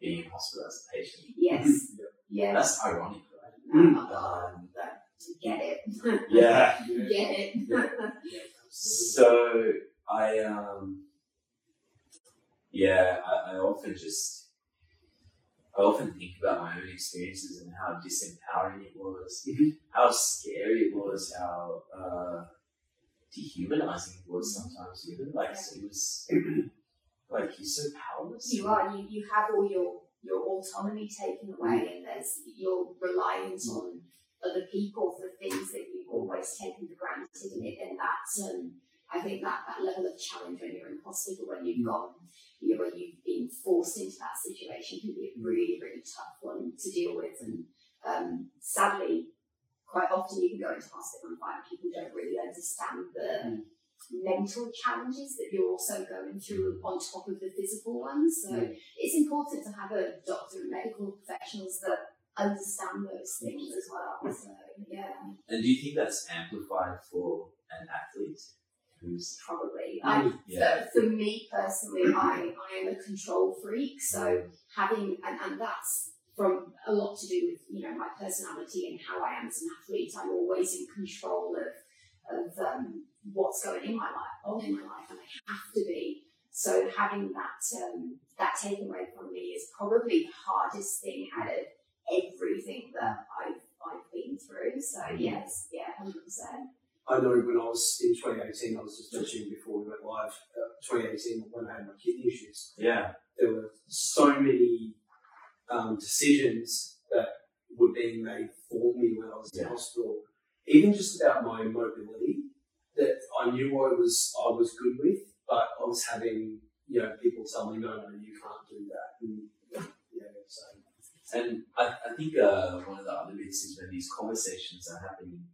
being in hospital as a patient. Yes. yes. That's ironic, right? Mm. Um, That- Get it. yeah. Yeah. Get it. Yeah. Yeah. So I um yeah, I, I often just I often think about my own experiences and how disempowering it was, Mhm. how scary it was, how uh, dehumanizing it was sometimes even. Like it was like you're so powerless. You are. You, you have all your, your autonomy taken away, and there's you're reliant on other people for things that you've always taken for granted, and, it, and that's um, I think that, that level of challenge when you're in hospital, when you've gone, you know, when you've been forced into that situation, can be a really, really tough one to deal with. And um, sadly, quite often you can go into hospital and find people don't really understand the mental challenges that you're also going through on top of the physical ones. So Mm. it's important to have a doctor and medical professionals that understand those things as well. So yeah, And do you think that's amplified for an athlete who's probably. Mm. I, yeah. for, for me personally, I, I am a control freak. So having and, and that's from a lot to do with you know my personality and how I am as an athlete. I'm always in control of of um, what's going in my life, on in my life, and I have to be. So having that um, that taken away from me is probably the hardest thing out of everything that I've I've been through. So yes, yeah, hundred percent. I know when I was in 2018, I was just mentioning before we went live, uh, 2018 when I had my kidney issues. Yeah. There were so many um, decisions that were being made for me when I was in hospital, even just about my mobility that I knew I was I was good with, but I was having you know people tell me no, no, you can't do that. And, yeah, so And I, I think uh, one of the other bits is when these conversations are happening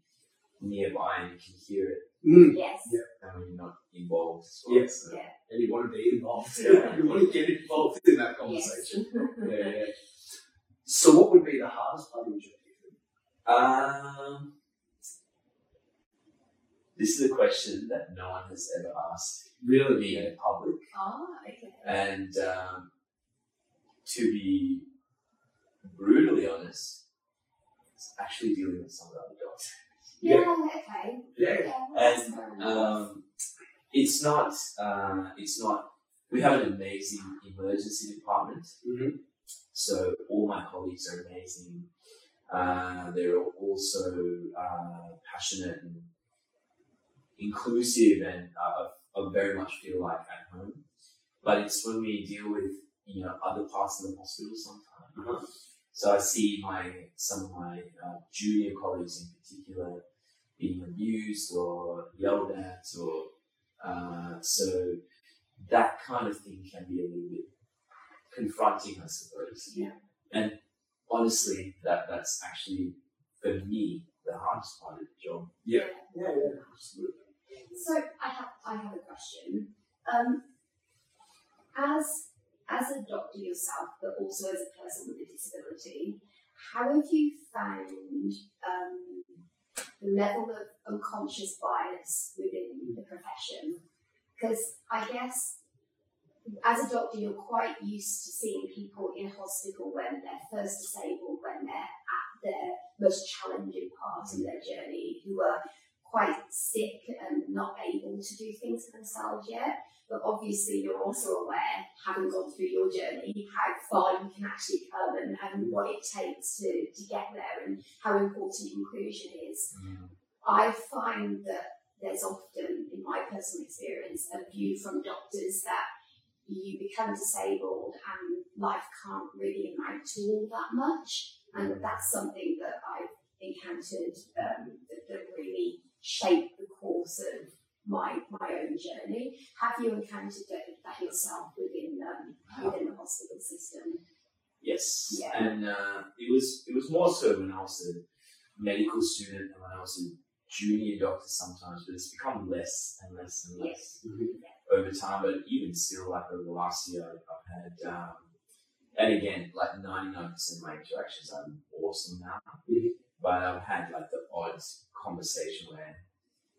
nearby and you can hear it mm. Yes. Yeah. and when you're not involved as well. Yes. So, Yeah. and you want to be involved. Yeah. you want to get involved in that Yes. conversation. Yeah, yeah. So, what would be the hardest part of your job? do you think? Um, this is a question that no one has ever asked me in public, Ah, okay. and um, to be brutally honest, it's actually dealing with some of the other dogs. Yeah, Yeah. okay. Yeah. Yeah, And. Um, it's not. Uh, it's not. We have an amazing emergency department. Mhm. So all my colleagues are amazing. Uh, they're also uh, passionate and inclusive, and uh, I very much feel like at home. But it's when we deal with you know other parts of the hospital sometimes. Uh-huh. So I see my some of my uh, junior colleagues in particular being abused or yelled at, or uh, so that kind of thing can be a little bit confronting, I suppose. Yeah. And honestly, that that's actually for me the hardest part of the job. Yeah, yeah, absolutely. So I have I have a question. Um, as as a doctor yourself, but also as a person with a disability, how have you found um, the level of unconscious bias within the profession? Because I guess as a doctor, you're quite used to seeing people in hospital when they're first disabled, when they're at their most challenging part in their journey, who are quite sick and not able to do things for themselves yet. But obviously, you're also aware, having gone through your journey, how far you can actually come and, and what it takes to, to get there and how important inclusion is. I find that there's often, in my personal experience, a view from doctors that you become disabled and life can't really amount to all that much. And that's something that I've encountered um, that, that really shaped the course of my my own journey. Have you encountered that, that yourself within um, within the hospital system? Yes, Yeah. and uh, it was it was more so when I was a medical student and when I was a junior doctor sometimes, but it's become less and less and less over time. But even still, like over the last year, I've had, um, and again, like ninety nine percent of my interactions are awesome now. Mhm. But I've had like the odd conversation where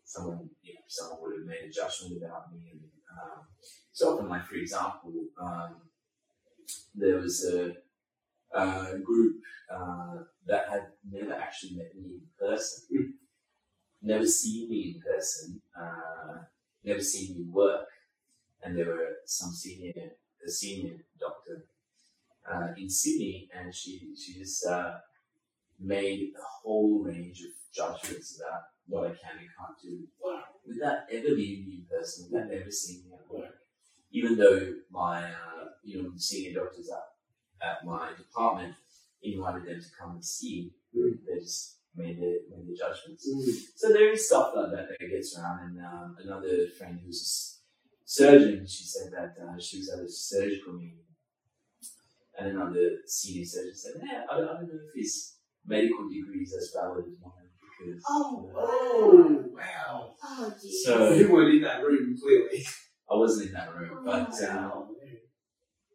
someone, you know, someone would have made a judgment about me, and um, so often, like for example, um, there was a, a group uh, that had never actually met me in person, Mm. never seen me in person, uh, never seen me work, and there were some senior, a senior doctor uh, in Sydney, and she she just uh, made a whole range of judgments about what I can and can't do without ever meeting me in person, without ever seeing me at work. Even though my uh, you know senior doctors at, at my department invited them to come and see, Mm. they just made their made their judgments. Mm. So there is stuff like that that gets around. And um, another friend who's a surgeon, she said that uh, she was at a surgical meeting, and another senior surgeon said, "Yeah, I don't, I don't know if his medical degree is as valid as mine because." Oh, Oh, wow. Oh, dear. So- you weren't in that room, clearly. I wasn't in that room, Oh, but wow. um,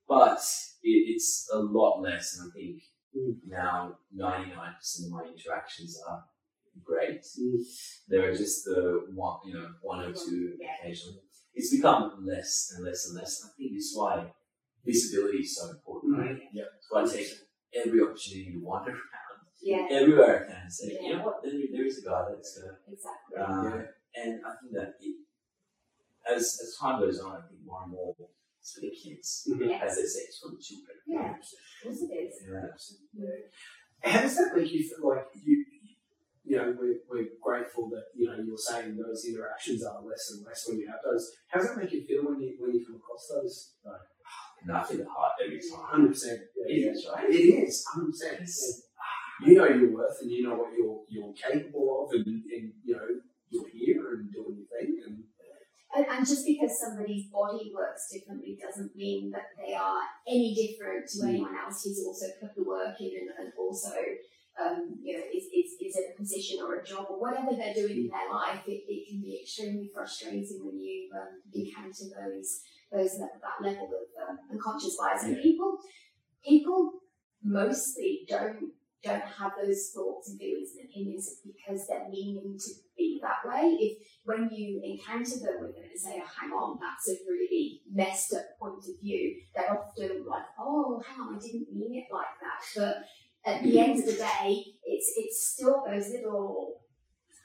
but it, it's a lot less, and I think Mm. now ninety nine percent of my interactions are great. Mm. There are just the one, you know, one or two Yeah. occasionally. It's become less and less and less. And I think this is why visibility is so important, Mm. right? Yeah. So I take every opportunity to wander around yeah, everywhere I can and say, you know what, there, there is a God that's uh, exactly. uh, Yeah. and I think that it, as as time goes on, I think more and more it's for the kids, Yeah. as they say, it's for the children. Yeah. Of course it is. Yeah. How does that make you feel like you, you know, we're, we're grateful that, you know, you're saying those interactions are less and less when you have those. How does that make you feel when you, when you come across those? And I feel the heart every time. 100%. Yeah, It is, right? It is, 100%. It's- You know your worth and you know what you're, you're capable of and, and, you know, you're here and doing your thing. And, And, and just because somebody's body works differently doesn't mean that they are any different to Mm. anyone else who's also put the work in and, and also, um, you know, is, is, is in a position or a job or whatever they're doing in their life. It, it can be extremely frustrating when you um, encounter those those that level of um, unconscious bias. And people people mostly don't don't have those thoughts and feelings and opinions because they're meaning to be that way. If when you encounter them with it and say, oh, hang on, that's a really messed up point of view, they're often like, oh, hang on, I didn't mean it like that. But at the end of the day, it's it's still those little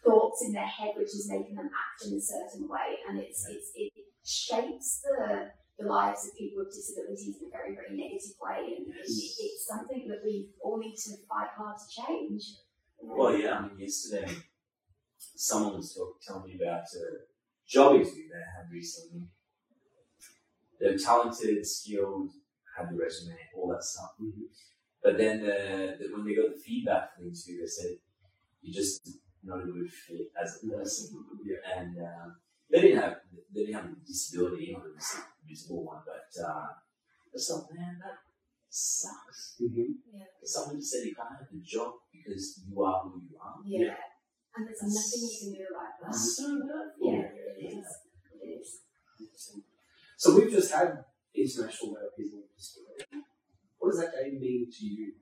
thoughts in their head which is making them act in a certain way, and it's it's it shapes the the lives of people with disabilities in a very very negative way, and it, it's something that we all need to fight hard to change. you. Well, yeah, I mean, yesterday someone was talk, telling me about a job interview they had recently. They're talented, skilled, had the resume, all that stuff. Mhm. But then the, the, when they got the feedback from the interview, they said, you're just not a good fit as a person. Yeah. And uh, they didn't have they didn't have a disability, not a vis- visible one, but uh, I just thought, man, that sucks. mm-hmm. Someone just said you can't have the job because you are who you are. yeah. and there's nothing you can do about that. That's so hurtful. Yeah, it is. It is. So we've just had International Day of People with Disability. What does that day mean to you?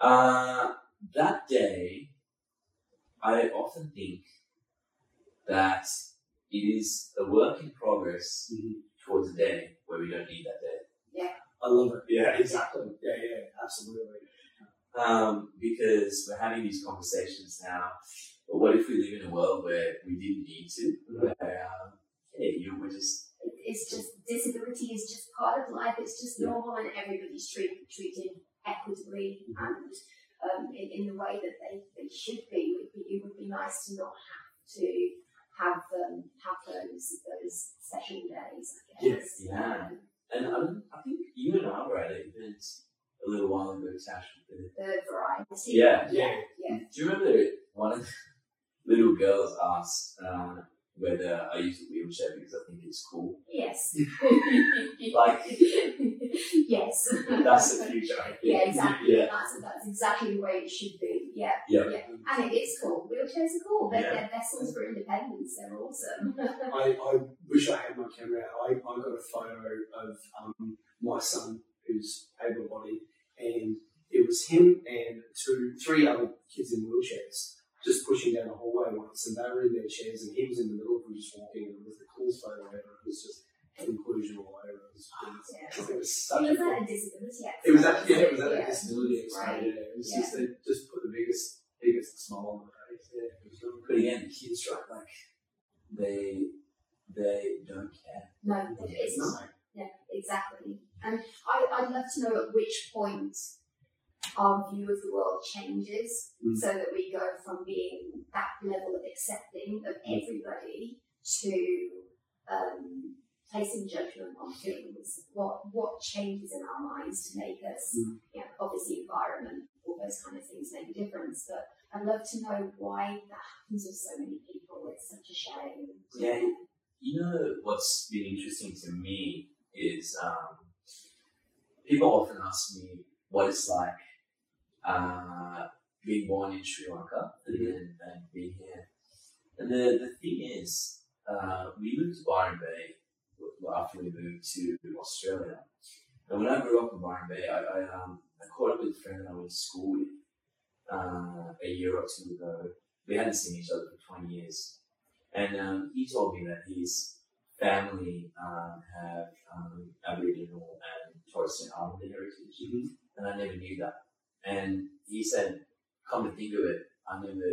Uh, that day, I often think that it is a work in progress Mhm. towards a day where we don't need that day. Yeah. I love it. Yeah. Exactly. Yeah, yeah, absolutely. Um, because because we're having these conversations now. But what if we live in a world where we didn't need to? Where, um, hey, you know, we're just It's just disability is just part of life. It's just Yeah. normal, and everybody's treated treated equitably Mm-hmm. and um, in, in the way that they, they should be. It would be. It would be nice to not have to have um, have those those special days. I guess. Yes, yeah. And um, I think you and I were at an event a little while ago, Tash. with the- The variety. Yeah. Yeah. Yeah. Do you remember one of the little girls asked uh, whether I use a wheelchair because I think it's cool? Yes. Like- yes. That's the future. I think. Yeah, exactly. Yeah. That's, that's exactly the way it should be. Yeah. Yeah. yeah. And it is cool. Wheelchairs are cool. They're, Yeah. they're vessels for independence. They're awesome. I, I wish I had my camera out. I, I got a photo of um, my son who's able bodied, and it was him and two, three other kids in wheelchairs just pushing down the hallway once, and they were in their chairs, and he was in the middle of them just walking, and it was the coolest photo ever. It was just inclusion all over. It was, Yeah. it was It such a was cool. a disability It was actually yeah, it was at Yeah. a disability expo. Right. Yeah, it was Yeah. just they just put the biggest biggest smile on my face. Yeah, it was really But again, the kids, right? Like they they don't care. No, it's not. Yeah, exactly. And I, I'd love to know at which point our view of the world changes Mm. so that we go from being that level of accepting of everybody to um, placing judgment on things. What what changes in our minds to make us, Mm. you know, obviously environment, all those kind of things make a difference. But I'd love to know why that happens with so many people. It's such a shame. Yeah. You know what's been interesting to me is um, people often ask me what it's like uh, being born in Sri Lanka and then and being here. And the, the thing is, uh, we moved to Byron Bay after we moved to Australia. And when I grew up in Byron Bay, I, I, um, I caught up with a friend that I went to school with uh, a year or two ago. We hadn't seen each other for 20 years. And um, he told me that his family um, have um, Aboriginal and Torres Strait Islander heritage, and I never knew that. And he said, "Come to think of it, I never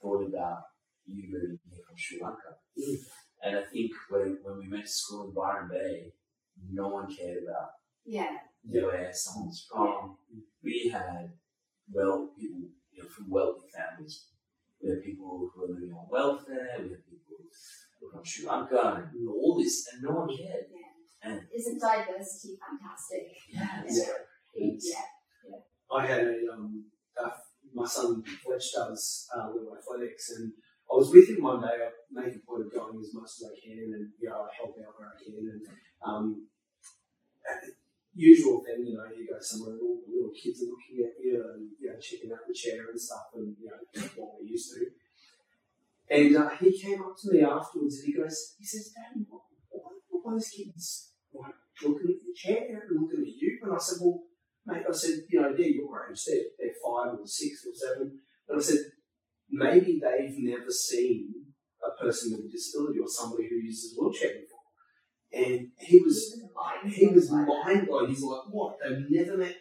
thought about you moving here from Sri Lanka." Mm. And I think when when we went to school in Byron Bay, no one cared about Yeah. where someone's from. We had well people you know, from wealthy families. We had people who are living on welfare. We have people who were from Sri Lanka and all this, and no one cared. And Isn't diversity fantastic? yeah, Yeah. Yeah. I had a um, uh, my son Fletch does uh, little athletics, and I was with him one day. I make a point of going as much as I can, and you know I help out where I can. And um, usual thing, you know, you go somewhere and all the little kids are looking at you and you know checking out the chair and stuff, and you know what we're used to. And uh, he came up to me afterwards and he goes, he says, Dad, what, what, what are those kids like looking at the chair and looking at you? And I said, Well, mate, I said, you know, they're your age, they're, they're five or six or seven. And I said, maybe they've never seen a person with a disability or somebody who uses a wheelchair before. And he was he was mind blown. He's like, what? They've never met.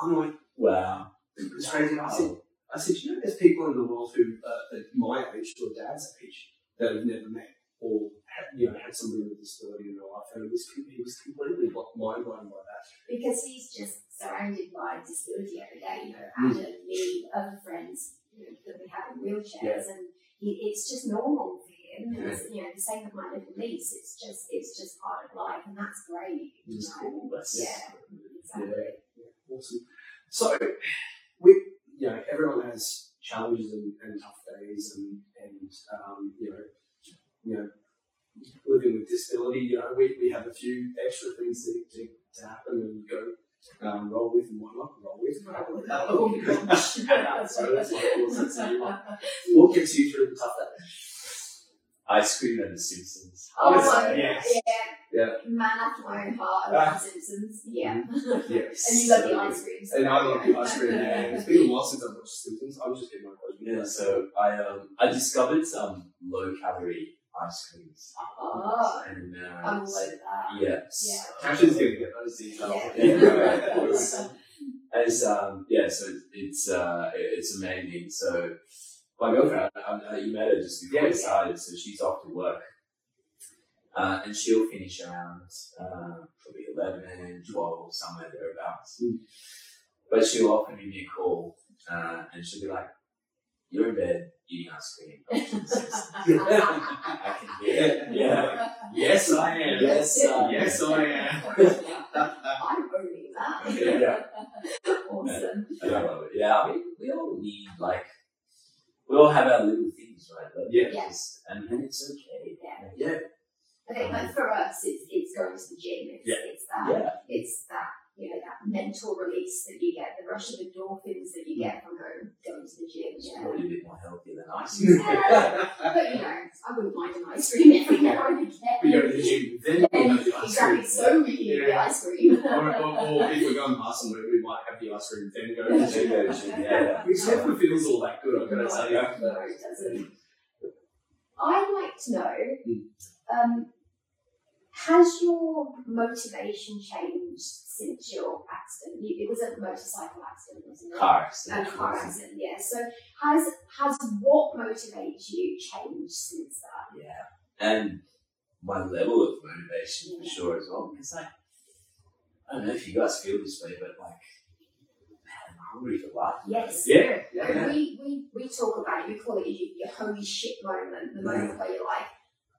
I'm like, wow. it was crazy. I said, I said, you know, there's people in the world who uh, at my age or dad's age that have never met or had, you know had somebody with a disability in their life, and it was he was completely mind blown by that. because he's just surrounded by disability every day. You know, Mm. Adam, me, other friends you know, that we have in wheelchairs, and he, it's just normal. And it's, you know, the same with my little niece. It's just it's just part of life, and that's great. It's know. cool. That's Yeah, exactly. Yeah, awesome. So we, you know, everyone has challenges and, and tough days, and and um, you know, you know, living with disability. You know, we, we have a few extra things to, to, to happen and go. Um, roll with and whatnot, roll with. Oh, gosh. so that's my cool sense of humour. What gets you through the tough days? Ice cream and The Simpsons. Oh, Yes. yeah. Yeah. Man after my own heart. I Ah. love Simpsons. Yeah. Yes. and you love the ice cream. so- And I love the ice cream. Yeah. It's been a while since I've watched Simpsons. I'm just getting my clothes. Yeah, so I um I discovered some low calorie ice creams. Oh, And uh, I'm all over that. yes. Yeah. Cash's gonna get those details. Yeah. Yeah. It's um yeah, so it's uh it's amazing. So my girlfriend, I, I, you met her just before Yeah. we started, so she's off to work, uh, and she'll finish around uh, probably 11, 12, somewhere thereabouts. Mm. But she'll often give me a call, uh, and she'll be like, "You're in bed eating ice cream." I can hear. it. Yeah. Yes, I am. Yes, I am. yes, I am. I'm owning that. Yeah. awesome. I love it. Yeah, I mean, we all need like we all have our little things, right? But Yeah. just- and, and it's okay. Yeah. Yeah, I think like for us, it's, it's going to the gym. It's, Yeah. it's that yeah, it's that you know that mental release that you get, the rush of endorphins that you get from going going to the gym. it's Yeah. probably a bit more healthy than ice. Yeah. But you know, I wouldn't mind an ice cream every now and we go again. to the gym, then we have the ice exactly, cream. so we can eat the ice cream. or, or, or if we're going past somewhere, we might have the ice cream, then go to the gym. Yeah, yeah, yeah. Which never feels all that good, I've got to tell you. No, it doesn't. I'd like to know, um, has your motivation changed since your accident? You, it was a motorcycle accident, wasn't it? Car A car accident, yeah. So has has what motivates you changed since that? Yeah, and my level of motivation for sure as well. Because like, I don't know if you guys feel this way, but like, man, I'm hungry for life. Yes. Yeah, yeah. We, we we talk about it, we call it your, your holy shit moment, the moment where you're like,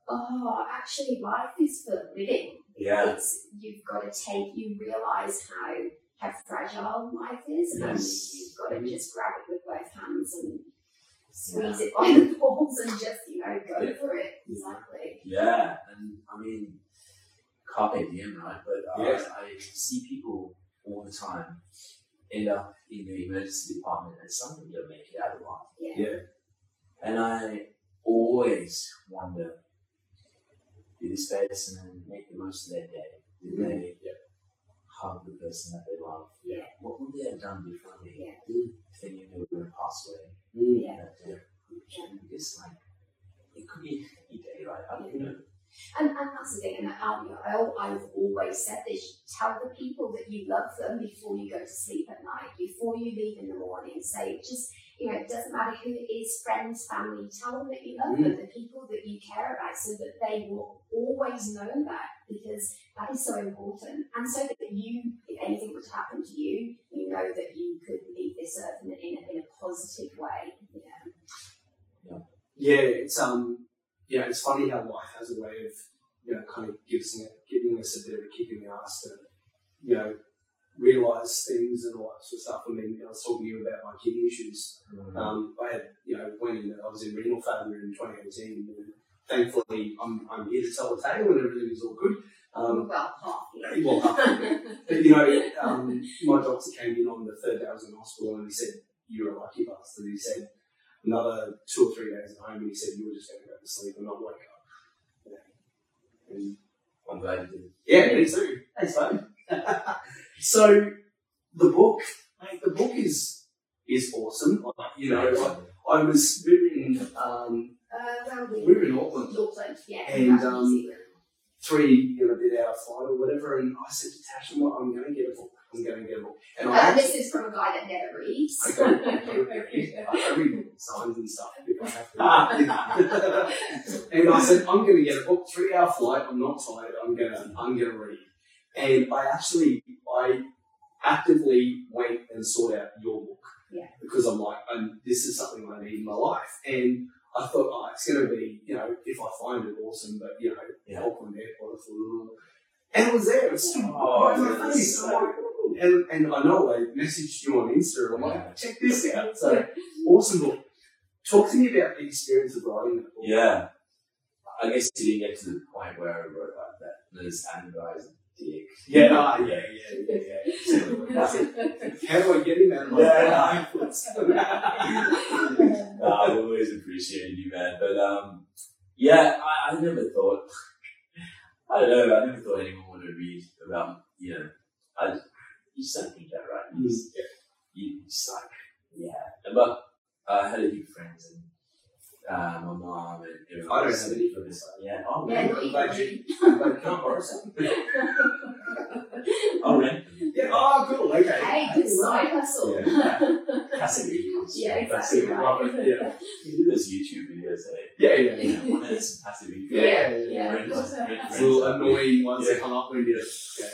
oh, actually life is for living. Yeah, It's you've got to take you realise how how fragile life is and you've got to just grab it with both hands and squeeze it by the balls and just, you know, go for it. Exactly. Yeah, and I mean, carpe diem, right? But uh, Yeah. I see people all the time end up in the emergency department and some of them don't make it out alive. Yeah. Yeah. And I always wonder, did this person and make the most of their day? Did Mhm. they Yeah. hug the person that they love? Yeah. What would they have done differently Yeah. if they knew they were going to pass away Yeah. that day? Because, like, it could be any day, right? I don't know. And, and that's the thing, and I, I, I've always said this tell the people that you love them before you go to sleep at night, before you leave in the morning. Say, just, you know, it doesn't matter who it is friends, family, tell them that you love them, the people that you care about, so that they will always know that because that is so important. And so that you, if anything were to happen to you, you know that you could leave this earth in a, in a, in a positive way. Yeah. Yeah, it's um, yeah, it's funny how life has a way of, you know, kind of giving giving us a bit of a kick in the ass to, you know, realize things and all that sort of stuff. I mean, I was talking to you about my kidney issues. Um, I had, you know, when I was in renal failure in 2018, and thankfully, I'm, I'm here to tell the tale, and everything is all good. Um, well, half, yeah. well, but you know, um, my doctor came in on the third day I was in hospital, and he said, "You're a lucky bastard." He said, "Another two or three days at home," and he said, "You were just going to go to sleep and not wake up." You know, and I'm glad you did. yeah, me too. Thanks, mate. so the book, mate, the book is is awesome. Like, you know, I, I was we were in um, Uh, we, we were in Auckland, Auckland, yeah. And, um, three you know bit hour flight or whatever, and I said to Tash, I'm, I'm going to get a book. I'm going to get a book, and Uh, actually- this is from a guy that never reads. I go, I read signs and stuff if I have to. and I said, I'm going to get a book, three hour flight. I'm not tired. I'm going to, I'm going to read. And I actually, I actively went and sought out your book. Yeah. Because I'm like, I'm, this is something I need in my life. And I thought, oh, it's going to be, you know, if I find it awesome, but, you know, Yeah. Auckland Airport, I oh. and it was there. It was stood Oh, right in my that's face. so and, and I know I messaged you on Insta. and I'm like, check this out. So awesome book. Talk to me about the experience of writing that book. Yeah. I guess you didn't get to the point where I wrote like that. This Adam guy's a dick. Yeah, ah, yeah, yeah, yeah, yeah. How do I get him out of my Yeah. No, I've always appreciated you, man. But um, yeah, I, I never thought. I don't know. I never thought anyone would read about you know. I you just don't that, right? You just, you like yeah. But I had a few friends and uh, my mom and everyone. I don't have any for this. Yeah. Oh Yeah, man. not I'm even you- me. But can I borrow some? Oh man. Yeah. Oh, cool. Okay. Hey, good side hustle. Passive income. Yeah, exactly income. right. Yeah. You do those YouTube videos, eh? Yeah, yeah. You know, one that's some passive income. Yeah, yeah, yeah. Friends- friends- It's a little friends- annoying ones Yeah. that come up when you go.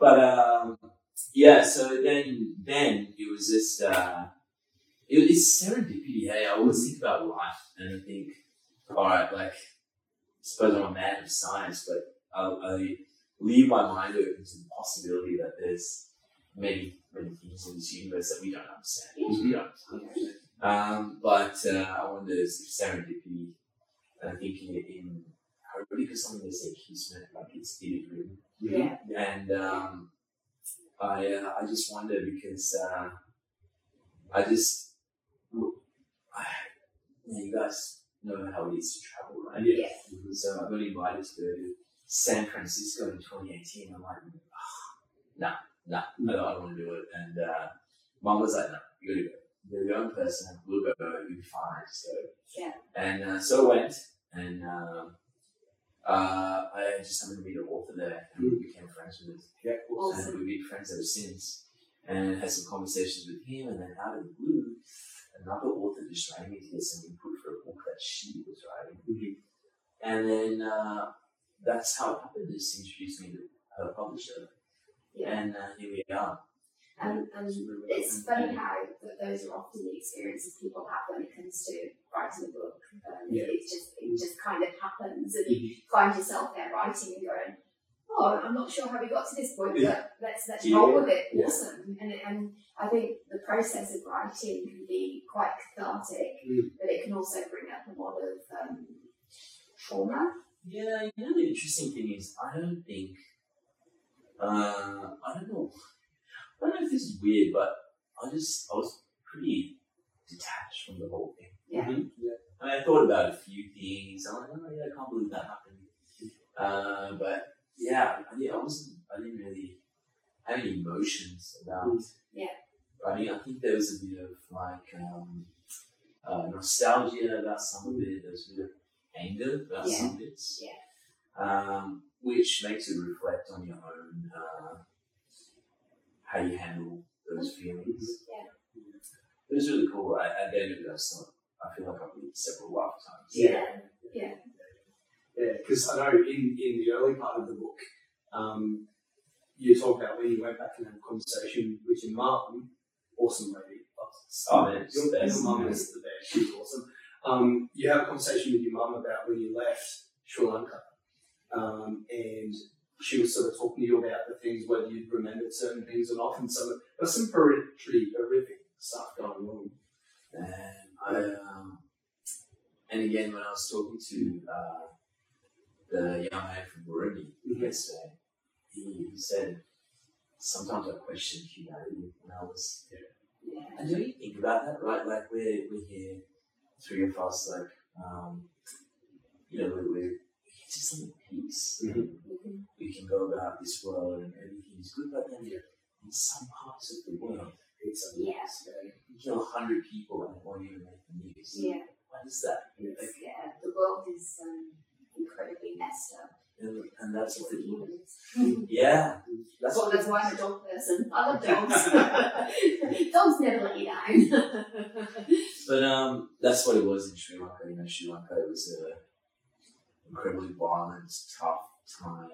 But um, yeah. So then, then it was just uh, it, it's serendipity. Hey, I always think about life, and I think, all right, like, I suppose I'm a man of science, but I, I leave my mind open to the possibility that there's many, many things in this universe that we don't understand. because we don't understand. Um, but uh, I wonder if serendipity, and I think in, in hopefully because something they say kismet, like it's it is written. Yeah. And um, I uh, I just wonder because uh, I just I, yeah, you guys know how it is to travel, right? Yeah. So I got invited to go to San Francisco in 2018. I'm like, oh, nah, nah, don't, I don't want to do it. And uh, mom was like, no, you gotta go. You gotta go person. We'll go. You'll be fine. So Yeah. And uh, so I went, and um, uh, I just happened to meet an author there, and we became friends with. him. Yeah. Awesome. And we've been friends ever since. And had some conversations with him, and then out of the blue, another author just rang me to get some input for a book that she was writing. Mhm. And then uh, that's how it happened. This introduced me to her publisher, Yeah. and uh, here we are. And, and it's funny how that those are often the experiences people have when it comes to writing a book. Um, Yeah. It just it just kind of happens, and you find yourself there writing and going, "Oh, I'm not sure how we got to this point, but let's let's Yeah. roll with it." Awesome. And and I think the process of writing can be quite cathartic, Mm. but it can also bring up a lot of um, trauma. Yeah, you know the interesting thing is I don't think uh I don't know I don't know if this is weird, but I just I was pretty detached from the whole thing. Yeah. Mhm. Yeah. I mean I thought about a few things. I'm like, oh yeah, I can't believe that happened. Uh, but yeah, I, yeah, I wasn't I didn't really have any emotions about Yeah. Writing. I think there was a bit of like um uh, nostalgia about some of it, there was a bit of anger about Yeah. some bits Yeah. um, which makes you reflect on your own uh, how you handle those feelings. Yeah. It was really cool. I, at the end of it, I, thought, I feel like I've lived several lifetimes. Yeah. Yeah. Yeah, because I know in, in the early part of the book, um, you talk about when you went back and had a conversation with your mum, awesome lady. Oh, your, best. your mum is the best. She's awesome. Um, you have a conversation with your mum about when you left Sri Lanka, um, and she was sort of talking to you about the things whether you'd remembered certain things or not, and some there's some pretty, horrific stuff going on. And I, um, and again, when I was talking to uh, the young man from Burundi Mhm. yesterday, he, he said, sometimes I question humanity when I was Yeah. And don't you think about that, right? Like we're we're here, three of us, like um, you know, we're, we're just in peace. Mhm. Mhm. We can go about this world and everything is good, but then yeah. in some parts of the world, It's a Yeah. you kill a hundred people and it won't even make the news. Yeah. What is that? It's, yeah. The world is um, incredibly messed up. And, and that's what for the humans. yeah, that's Well, what that's why I'm a dog person. I love dogs. dogs never let you down. But um, that's what it was in Sri Lanka. You know, Sri Lanka it was a incredibly violent, tough time.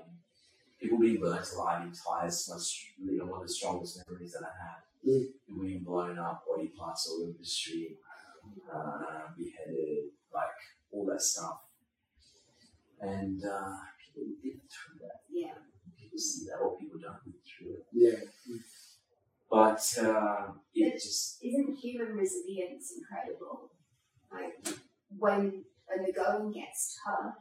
People being burnt alive in tires was really one of the strongest memories that I had. Mm. People being blown up, body parts all over the street, uh, beheaded, like all that stuff. And uh, people live through that. yeah. People see that, or people don't live through it. yeah. But uh, it just Isn't human resilience incredible? Like when when the going gets tough,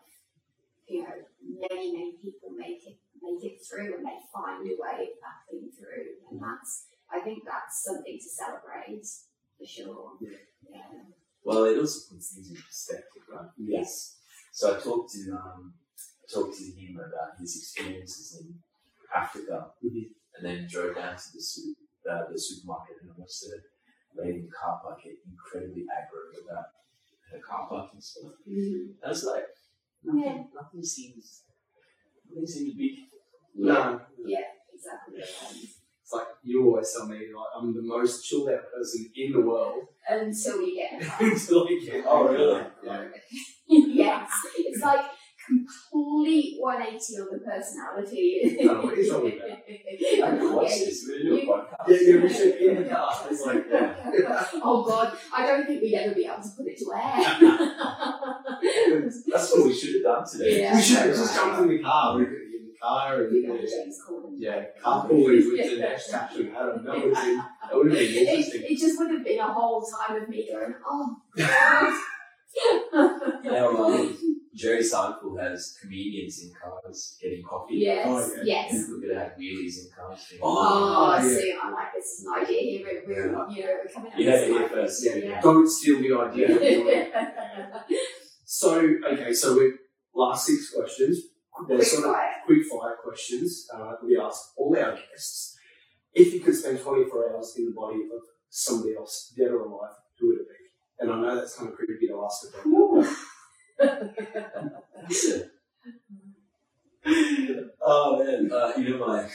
you know, many many people make it make it through and they find a way of battling through, and that's I think that's something to celebrate for sure. Yeah. Yeah. Well, it also puts things in perspective, right? Yes. So I talked to um, I talked to him about his experiences in Africa, Mhm. and then drove down to the su- uh, the supermarket and watched the lady in the car park get incredibly aggro about her car park and stuff. Mhm. I was like, nothing, Yeah. nothing seems, nothing seems big. No. Yeah. Exactly. Um, It's like you always tell me like I'm the most chilled out person in the world Until you get in until I get. Oh, really? Yeah. yes, it's like complete 180 on the personality. No, what is wrong with that? I can watch this. We're gonna do a podcast. Yeah, yeah, we should in the. It's like oh god, I don't think we'd ever be able to put it to air. That's what we should have done today. Yeah. we should have just jumped in the car. We could in the car and yeah, James Corden. yeah, carpooling with the next caption. Adam, that would have been that would have been It, interesting. it just would have been a whole time of me going, oh god. Know, Jerry Seinfeld has comedians in cars getting coffee. yes, Oh, yeah. yes. And we're gonna have wheelies in cars. too. Oh, Oh, yeah. see, I like this as an idea here. We're, we're you know, we're coming up You with heard it here some first. Yeah, Yeah. don't steal the idea. so okay, so we last six questions. They're Quick sort of fire. quick fire questions. Uh, we ask all our guests if you could spend 24 hours in the body of somebody else, dead or alive, who would it be? And I know that's kind of creepy to ask about. Ooh. That's it. oh man, uh, you know my. I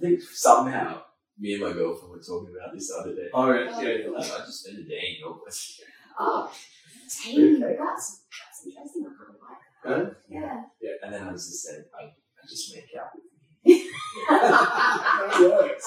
think somehow me and my girlfriend were talking about this the other day. Oh, yeah, Yeah, yeah. like, I just spent a day in your place. Oh, dang, that's, that's interesting. I kind of like Huh? that. Yeah. And then I was just saying, I, I just make out with me. That works.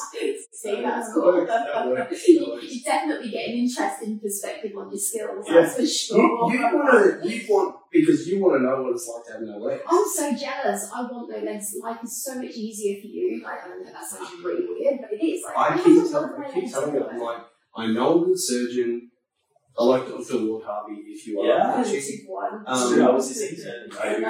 See, that's That cool. that works, you, works. you definitely get an interesting perspective on your skills, Yeah. that's for You, sure. you want to, you want, because you want to know what it's like to have no legs. I'm so jealous. I want no legs. Life is so much easier for you. Like, I know that sounds really weird, but it is. Like, I have keep to telling, work my I keep telling you. I'm like, I know a good surgeon. I like Dr. Lord Harvey if you are. Yeah. She- one. Um, True, I was his intern. Right? We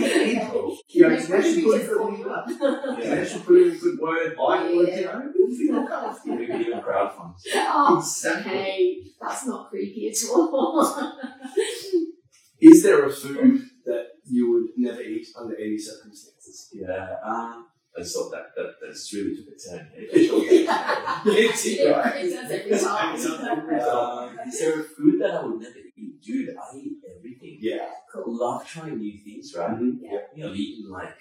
can- You know, Maybe put just in call good you up. Yeah, they should put in a good word. I would, you Yeah. know, we'll feel comfortable. We can even crowdfund. Oh, Exactly. hey, that's not creepy at all. Is there a food that you would never eat under any circumstances? Yeah, um, I just thought that, that that's really took a turn. It's it, right? It does every time. It does every time. um, is there a food that I would never eat? Dude, I eat everything. Yeah. I Cool. love trying new things, right? Mhm. You know, I've eaten like,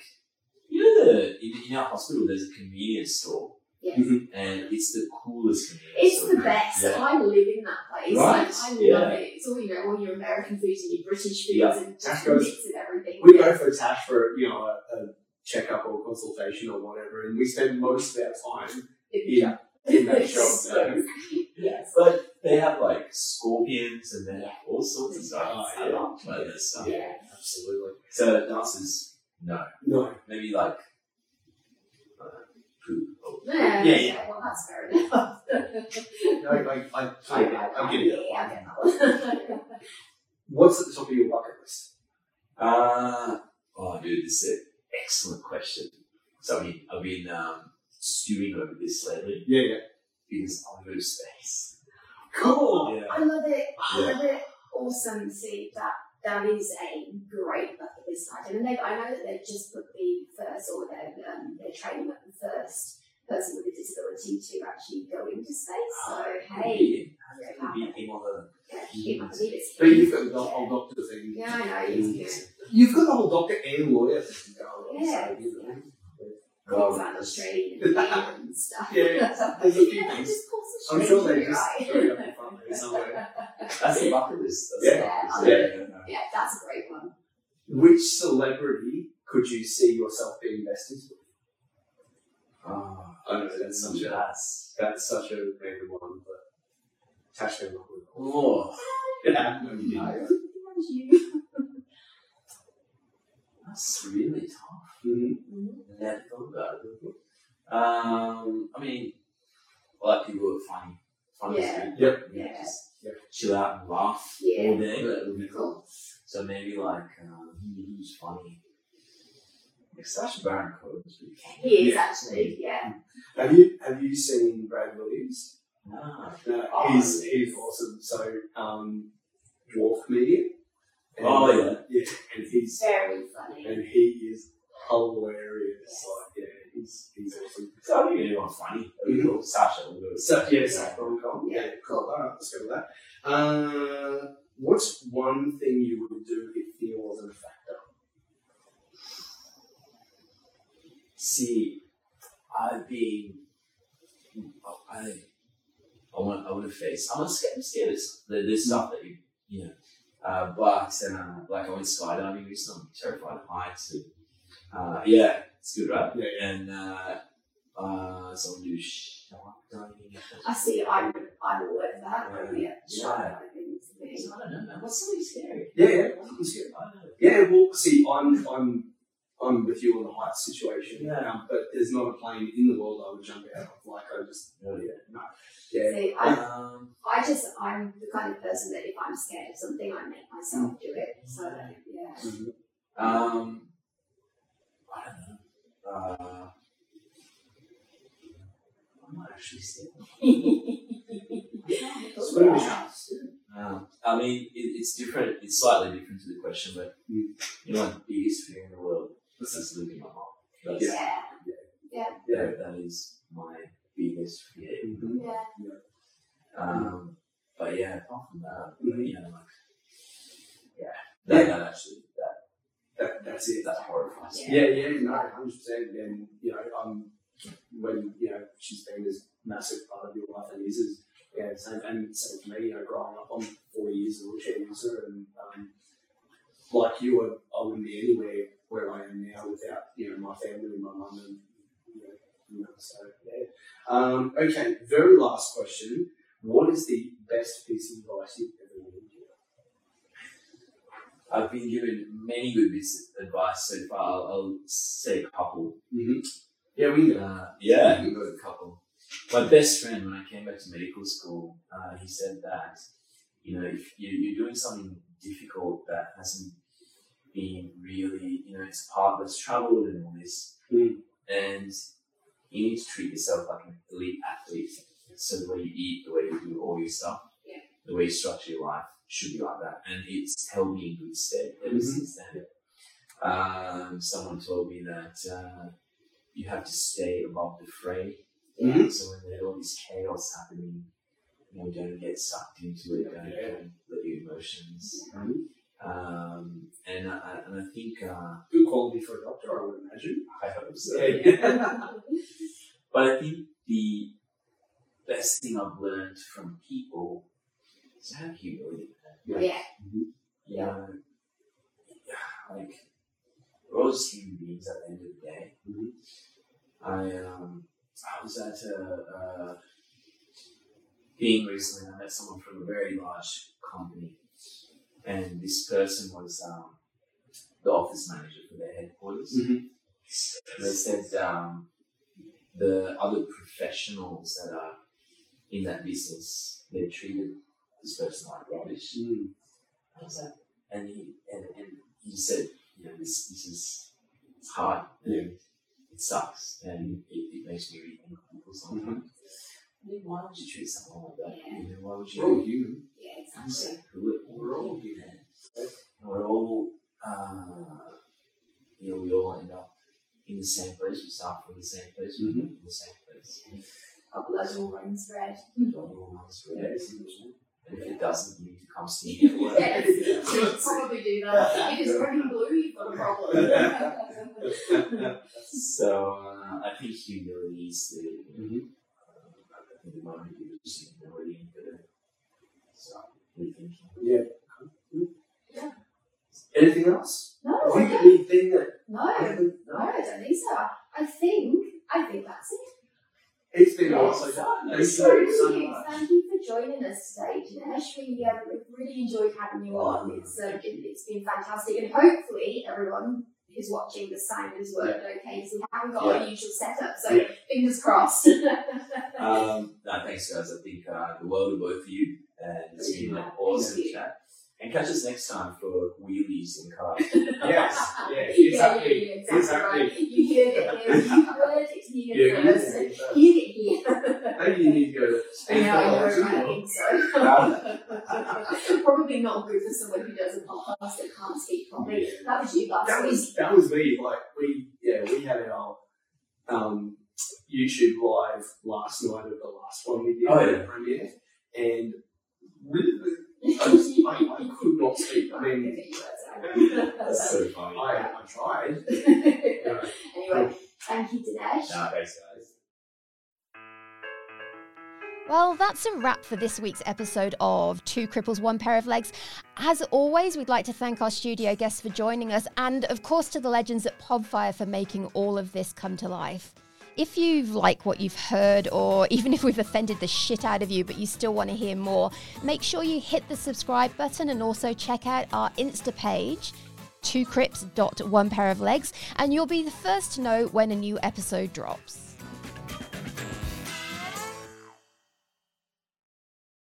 you know, the, in, in our hospital, there's a convenience store, Yes. Mhm. and it's the coolest convenience It's store. the best. Yeah. I live in that place. Right. Like, I love it. It's all you know, all your American foods and your British foods Yeah. and just Tasco's- mix and everything. We go for a Tash for, you know, a, a checkup or consultation or whatever, and we spend most of our time in, in that shop. So. yes. But they have like scorpions and they have all sorts of stuff. Oh, I yeah. love trying that stuff. Yeah. Absolutely. So the answer is no. No. Maybe like uh, poop. Or, Yeah, Yeah, yeah. Well, that's fair enough. No, I, I, I, I, I, get- I get it. Yeah, I get that. What's at the top of your bucket list? Uh, oh, dude, this is an excellent question. So I mean, I've been um, stewing over this lately Yeah, yeah. because I want to go to space. Cool. Yeah. I love it. I Yeah. love it. Awesome. See that that is a great bucket list item, and they I know that they've just put the first or they're um, they're training up the first person with a disability to actually go into space. So hey, Beat him. very him on the. Yeah, you might believe it's But you've got the whole doctor thing. Yeah, I know. You've got the whole doctor and lawyer thing going on. Yeah, So, you know. On the street and and stuff. Yeah, there's a few Yeah, things. just pulls the I'm sure they you're just right. throw it up in front of me somewhere. That's the bucket list. That's Yeah. the bucket Yeah. list. Yeah, that's a great one. Which celebrity could you see yourself being best into? Oh, ah, I know that's such a that's. that's such a random one, but Tash came up with it. Oh, Yeah, no, you didn't. that's you. that's really tough. Mhm. Never thought about it. Um, I mean, I like people who are funny. Funny Yeah. Yep. Yeah. Just Yep. chill out and laugh Yeah. all day. That would be cool. Cool. So maybe like um, who- who's funny? Like Sacha Baron Cohen is pretty funny. He is actually, yeah. Have you have you seen Brad Williams? Ah. No, Oh, he's yes. he's awesome. So um, dwarf comedian. And, Oh, yeah. yeah, and he's Very funny. and he is hilarious. Like yeah, he's he's awesome. So I think anyone funny. Mhm. cool. Sacha will do it. So Yeah. com. Yeah. Yeah, cool. All right, let's go with that. Uh, what's one thing you would do if fear wasn't a factor? See, I've been I I want I want to face. I'm scared. I'm scared of this stuff that you you know. Uh, but uh, like I went skydiving recently. I'm terrified of heights. And, uh, yeah, it's good, right? Yeah, And uh, uh, so I do skydiving. I see. I'm I'm all over that. Yeah. Yeah, Yeah. skydiving I don't know, man. What's something scary? Yeah, yeah. I'm scared. I don't know. Yeah, well, see, I'm I'm I'm with you on the height situation. Yeah. Um, but there's not a plane in the world I would jump out of. Like I just, Oh, yeah, no, yeah. See, I, Um, I just I'm the kind of person that if I'm scared of something, I make myself do it. So yeah. Mhm. um, I don't know. Uh, I'm not actually scared. Swimming. Um, I mean, it, it's different. It's slightly different to the question, but Mm. you know, my biggest fear in the world this is losing my mom. That's, Yeah. Yeah. that is my biggest fear. Mhm. Yeah. Um, but yeah, apart from that, Mhm. you know, like, yeah, that, Yeah. that actually, that, That, that's it. that horrifies me. Yeah, yeah, no, hundred percent. And you know, um, when you know she's been this massive part of your life and is, is yeah, same and same for me. You know, growing up, I'm four years a wheelchair user, and um, like you, I, I wouldn't be anywhere where I am now without you know my family, my mum, and you know, you know, so yeah. Um, okay, very last question. What is the best piece of advice you've ever given? I've been given many good bits of advice so far. I'll, I'll say a couple. Mm-hmm. Yeah, we can go. Uh, yeah, we've got a couple. My best friend, when I came back to medical school, uh, he said that, you know, if you, you're doing something difficult that hasn't been really, you know, it's a part that's traveled and all this, Mm. and you need to treat yourself like an elite athlete. So the way you eat, the way you do all your stuff, Yeah. the way you structure your life should be like that. And it's held me in good stead ever Mhm. since then. Um, someone told me that uh, you have to stay above the fray. Mhm. So when there's all this chaos happening, you know, don't get sucked into it. Don't, Yeah. don't let your emotions. Mhm. Um, and I, and I think uh, Good quality for a doctor, I would imagine. I hope so. Yeah. But I think the best thing I've learned from people is to have humility. Yeah. You know, like we're all just human beings at the end of the day. Mhm. I um I was at a, a thing recently. and I met someone from a very large company, and this person was um, the office manager for their headquarters. Mhm. They said um, the other professionals that are in that business, they're treated this person like rubbish. Mm. I was like, and he and, and he said, you know, this this is it's hard and it sucks and it, it makes me rethink people sometimes. I mean, why would you treat someone like that? Yeah. You know, why would We're all you? human. Yeah, exactly. saying, who it- We're all human. and we're all, uh, you know, we all end up in the same place. We start from the same place. We end up in the same place. Our blood all runs red. Don't all runs Yeah, red. It's interesting. And if it doesn't, you need to come see me. Yes, you'd probably do that. If it's running blue, you've got a problem. So uh, I think humility is the, Mhm. uh, I think the moment you lose humility, you gotta start rethinking. Anything else? no, Have I you got don't- anything that no, I no. I don't think so. I think, I think that's it. It's been Yeah, awesome. Thank you So, so much. thank you for joining us today, Dinesh. We uh, we've really enjoyed having you on. It's uh, it, it's been fantastic, and hopefully everyone who's watching the has worked okay. Because we haven't got our usual setup, so Yeah. fingers crossed. Um, no, thanks guys. I think uh, the world of both of you, and it's been an awesome chat. And catch us next time for wheelies and cars. Yes, yeah, Yeah, exactly. yeah, yeah, exactly. Exactly. Right. You heard it here. You heard it here Yeah, you first. need it here. Maybe you need to go to I know, I know, Stanford? I think so. Probably not good for someone who does a podcast that can't speak properly. That was you last That week. was that was me. Like we yeah we had our um, YouTube live last night of the last one we did Oh, at yeah. the premiere, and really, I, just, I, I could not speak. I mean, That's so funny. I, I tried. Anyway, thank you, Dinesh. No, thanks guys. Well, that's a wrap for this week's episode of Two Cripples, One Pair of Legs. As always, we'd like to thank our studio guests for joining us, and of course to the legends at Podfire for making all of this come to life. If you like what you've heard, or even if we've offended the shit out of you, but you still want to hear more, make sure you hit the subscribe button and also check out our Insta page, two crips dot one pair of legs, and you'll be the first to know when a new episode drops.